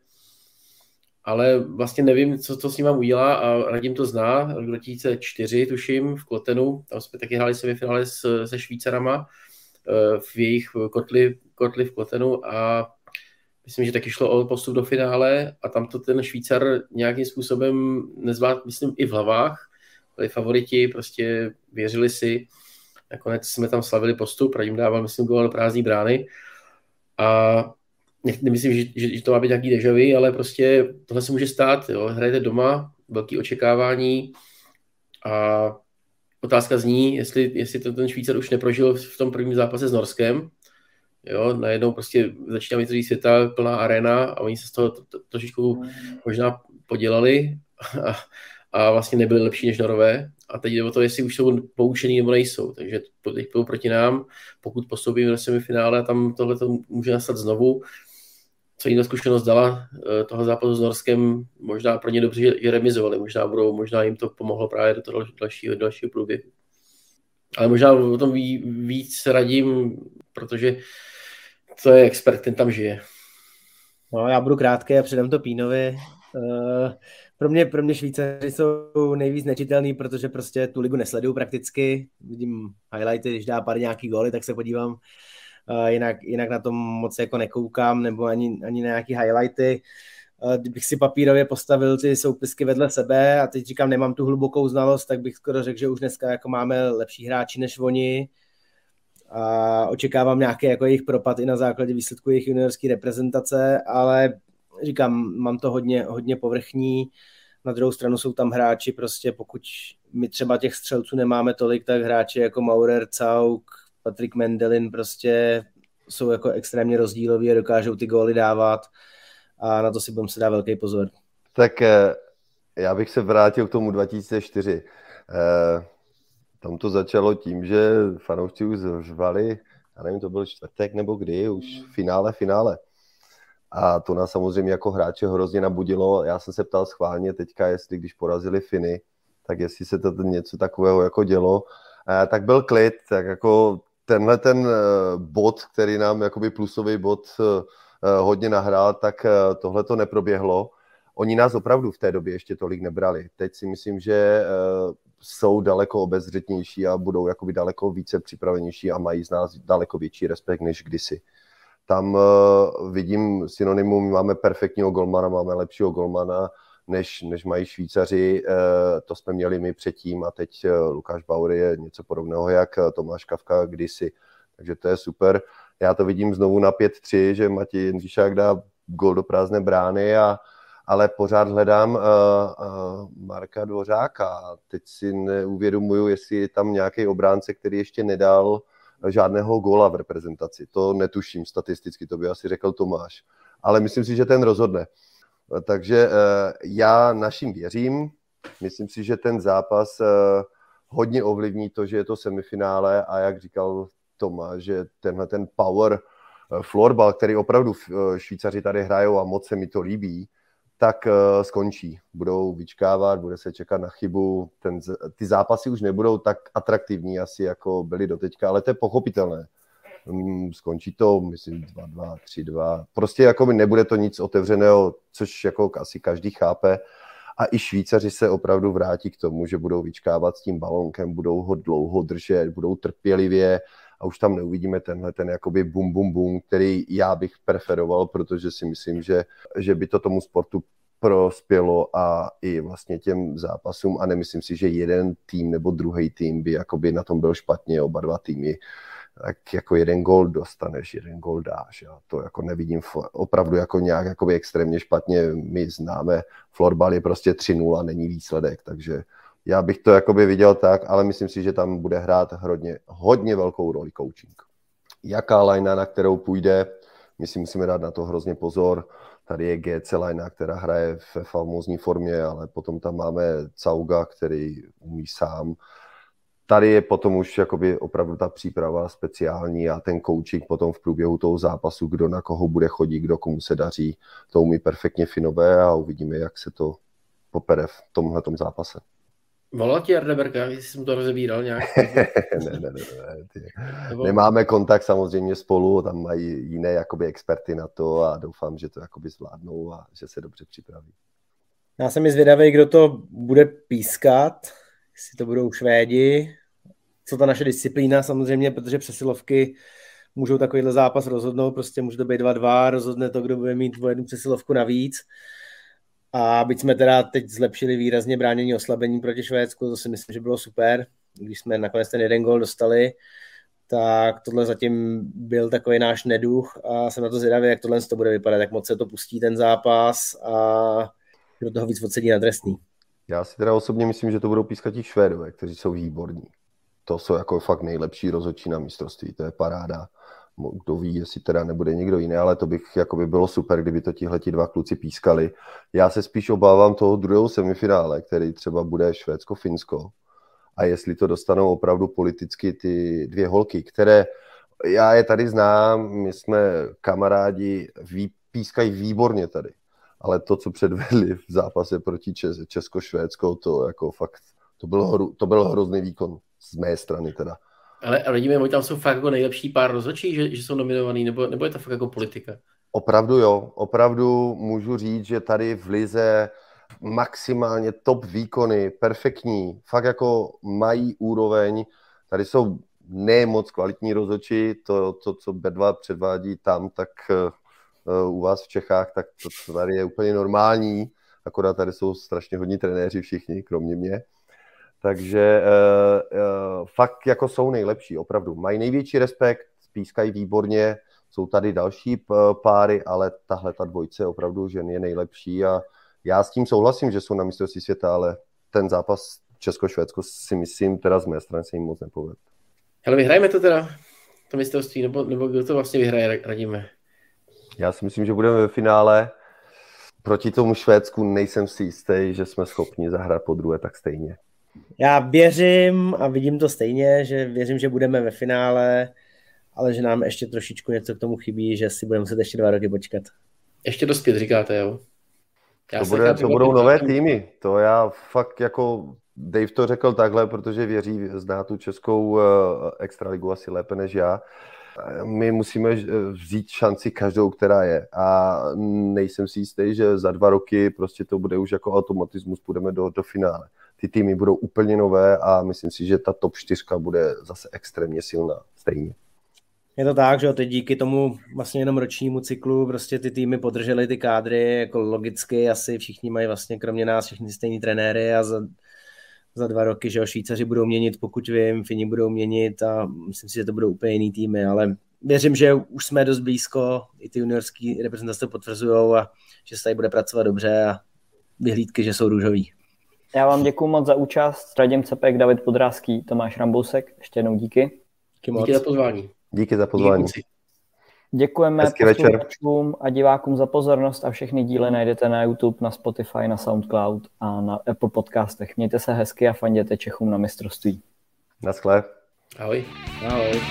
ale vlastně nevím, co to s ním mám udělá a Radim to zná, rok 2004 tuším v Klotenu, tam jsme taky hráli semifinále s, se Švýcarama eh, v jejich kotli, kotli v Klotenu a myslím, že taky šlo o postup do finále a tam to ten Švýcar nějakým způsobem nezvlád, myslím, i v hlavách, byli favoriti, prostě věřili si, nakonec jsme tam slavili postup, Radim dával, myslím, gol do prázdní brány. A nemyslím, že, že, že to má být nějaký dežavý, ale prostě tohle se může stát. Jo. Hrajete doma, velké očekávání a otázka zní, jestli, jestli to ten Švýcar už neprožil v tom prvním zápase s Norskem. Jo, najednou prostě začíná mistrovství světa, plná arena a oni se z toho trošičku možná podělali a, a vlastně nebyli lepší než Norové. A teď jde o to, jestli už jsou poučení nebo nejsou. Takže teď proti nám, pokud postoupíme do semifinále, tam tohle to může nastat znovu. Co jim ta zkušenost dala eh, toho zápasu s Norskem, možná pro ně dobře, že remizovali, možná, budou, možná jim to pomohlo právě do toho dalšího, dalšího průběhu. Ale možná o tom víc radím, protože to je expert, ten tam žije. No, já budu krátký a předám to Pínovi. Uh, pro mě, pro mě Švýcaři jsou nejvíc nečitelný, protože prostě tu ligu nesleduju prakticky. Vidím highlighty, když dá pár nějaký góly, tak se podívám. Jinak, jinak na tom moc jako nekoukám, nebo ani, ani na nějaký highlighty. Kdybych si papírově postavil ty soupisky vedle sebe a teď říkám, nemám tu hlubokou znalost, tak bych skoro řekl, že už dneska jako máme lepší hráči než oni a očekávám nějaký jako jejich propad i na základě výsledku jejich juniorské reprezentace, ale říkám, mám to hodně, hodně povrchní. Na druhou stranu jsou tam hráči, prostě pokud my třeba těch střelců nemáme tolik, tak hráči jako Maurer, Cauk, Patrick Mendelin prostě jsou jako extrémně rozdíloví a dokážou ty góly dávat a na to si budeme se dát velký pozor. Tak eh, já bych se vrátil k tomu 2004. Eh, tam to začalo tím, že fanoušci už řvali, já nevím, to byl čtvrtek nebo kdy, už finále, finále. A to nás samozřejmě jako hráče hrozně nabudilo. Já jsem se ptal schválně teďka, jestli když porazili Finy, tak jestli se to něco takového jako dělo, eh, tak byl klid, tak jako tenhle ten eh, bod, který nám jakoby plusový bod eh, hodně nahrál, tak tohle to neproběhlo. Oni nás opravdu v té době ještě tolik nebrali. Teď si myslím, že jsou daleko obezřetnější a budou jakoby daleko více připravenější a mají z nás daleko větší respekt než kdysi. Tam vidím synonymum, máme perfektního golmana, máme lepšího golmana, než, než mají Švýcaři. Uh, to jsme měli my předtím a teď uh, Lukáš Bauer je něco podobného, jak Tomáš Kavka kdysi. Takže to je super. Já to vidím znovu na 5-3, že Matěj Jindřišák dá gol do prázdné brány a, ale pořád hledám uh, uh, Marka Dvořáka. Teď si neuvědomuju, jestli je tam nějaký obránce, který ještě nedal žádného góla v reprezentaci. To netuším statisticky, to by asi řekl Tomáš. Ale myslím si, že ten rozhodne. Takže uh, já našim věřím. Myslím si, že ten zápas uh, hodně ovlivní to, že je to semifinále a jak říkal Tomáš, že tenhle ten power florbal, který opravdu Švýcaři tady hrajou a moc se mi to líbí, tak skončí. Budou vyčkávat, bude se čekat na chybu. Ten, ty zápasy už nebudou tak atraktivní asi, jako byly doteďka, ale to je pochopitelné. Um, skončí to, myslím, 2-2, 3-2. Prostě jako by nebude to nic otevřeného, což jako asi každý chápe. A i Švýcaři se opravdu vrátí k tomu, že budou vyčkávat s tím balonkem, budou ho dlouho držet, budou trpělivě a už tam neuvidíme tenhle ten jakoby bum bum bum, který já bych preferoval, protože si myslím, že, že by to tomu sportu prospělo a i vlastně těm zápasům a nemyslím si, že jeden tým nebo druhý tým by jakoby na tom byl špatně, oba dva týmy tak jako jeden gol dostaneš, jeden gol dáš. Já to jako nevidím opravdu jako nějak jakoby extrémně špatně. My známe, florbal je prostě 3-0, není výsledek, takže já bych to jakoby viděl tak, ale myslím si, že tam bude hrát hodně, hodně velkou roli coaching. Jaká lajna, na kterou půjde, my si musíme dát na to hrozně pozor. Tady je GC lajna, která hraje ve famózní formě, ale potom tam máme Cauga, který umí sám. Tady je potom už jakoby opravdu ta příprava speciální a ten coaching potom v průběhu toho zápasu, kdo na koho bude chodit, kdo komu se daří, to umí perfektně Finové a uvidíme, jak se to popere v tomhle zápase. Volal ti Arneberka, jestli jsem to rozebíral nějak? *laughs* ne, ne, ne, ne. Ty. Nebo... Nemáme kontakt samozřejmě spolu, tam mají jiné jakoby experty na to a doufám, že to jakoby zvládnou a že se dobře připraví. Já jsem mi zvědavý, kdo to bude pískat, jestli to budou Švédi, co ta naše disciplína samozřejmě, protože přesilovky můžou takovýhle zápas rozhodnout, prostě může to být 2-2, rozhodne to, kdo bude mít jednu přesilovku navíc. A byť jsme teda teď zlepšili výrazně bránění oslabení proti Švédsku, to si myslím, že bylo super, když jsme nakonec ten jeden gol dostali, tak tohle zatím byl takový náš neduch a jsem na to zvědavý, jak tohle to bude vypadat, jak moc se to pustí ten zápas a do toho víc odsedí na trestný. Já si teda osobně myslím, že to budou pískat ti Švédové, kteří jsou výborní. To jsou jako fakt nejlepší rozhodčí na mistrovství, to je paráda. kdo ví, jestli teda nebude někdo jiný, ale to bych, jako by bylo super, kdyby to tihle dva kluci pískali. Já se spíš obávám toho druhého semifinále, který třeba bude Švédsko-Finsko. A jestli to dostanou opravdu politicky ty dvě holky, které já je tady znám, my jsme kamarádi, ví, pískají výborně tady. Ale to, co předvedli v zápase proti Česko-Švédsko, to jako fakt, to byl, hru, to byl hrozný výkon z mé strany teda. Ale, ale vidíme, tam jsou fakt jako nejlepší pár rozhodčí, že, že jsou nominovaný, nebo, nebo je to fakt jako politika? Opravdu jo, opravdu můžu říct, že tady v Lize maximálně top výkony, perfektní, fakt jako mají úroveň, tady jsou ne moc kvalitní rozhodčí, to, to, co Bedva předvádí tam, tak uh, u vás v Čechách, tak to, to tady je úplně normální, akorát tady jsou strašně hodní trenéři všichni, kromě mě. Takže uh, uh, fakt jako jsou nejlepší, opravdu. Mají největší respekt, spískají výborně, jsou tady další páry, ale tahle ta dvojce opravdu žen je nejlepší a já s tím souhlasím, že jsou na mistrovství světa, ale ten zápas Česko-Švédsko si myslím, teda z mé strany se jim moc nepovedl. Ale vyhrajeme to teda, to mistrovství, nebo, nebo kdo to vlastně vyhraje, radíme? Já si myslím, že budeme ve finále. Proti tomu Švédsku nejsem si jistý, že jsme schopni zahrát po druhé tak stejně. Já věřím a vidím to stejně, že věřím, že budeme ve finále, ale že nám ještě trošičku něco k tomu chybí, že si budeme muset ještě dva roky počkat. Ještě dospět, říkáte, jo? Já to, bude, to budou nové týmy. To já fakt jako Dave to řekl takhle, protože věří, zná tu českou uh, extraligu asi lépe než já. My musíme eh, vzít šanci každou, která je. A nejsem si jistý, že za dva roky prostě to bude už jako automatismus, půjdeme do, do finále. Ty týmy budou úplně nové a myslím si, že ta top 4 bude zase extrémně silná stejně. Je to tak, že teď díky tomu vlastně jenom ročnímu cyklu prostě ty týmy podržely ty kádry, jako logicky asi všichni mají vlastně kromě nás všichni stejní trenéry a za, za dva roky, že jo, Švýcaři budou měnit, pokud vím, Fini budou měnit a myslím si, že to budou úplně jiný týmy, ale věřím, že už jsme dost blízko, i ty juniorský reprezentace potvrzují a že se tady bude pracovat dobře a vyhlídky, že jsou růžový. Já vám děkuji moc za účast. Radim Cepek, David Podrázký, Tomáš Rambousek. Ještě jednou díky. Díky, díky za pozvání. Díky za pozvání. Díky. Děkujeme posluchačům a divákům za pozornost a všechny díly najdete na YouTube, na Spotify, na SoundCloud a na Apple podcastech. Mějte se hezky a fanděte Čechům na mistrovství. Naschle. Ahoj. Ahoj.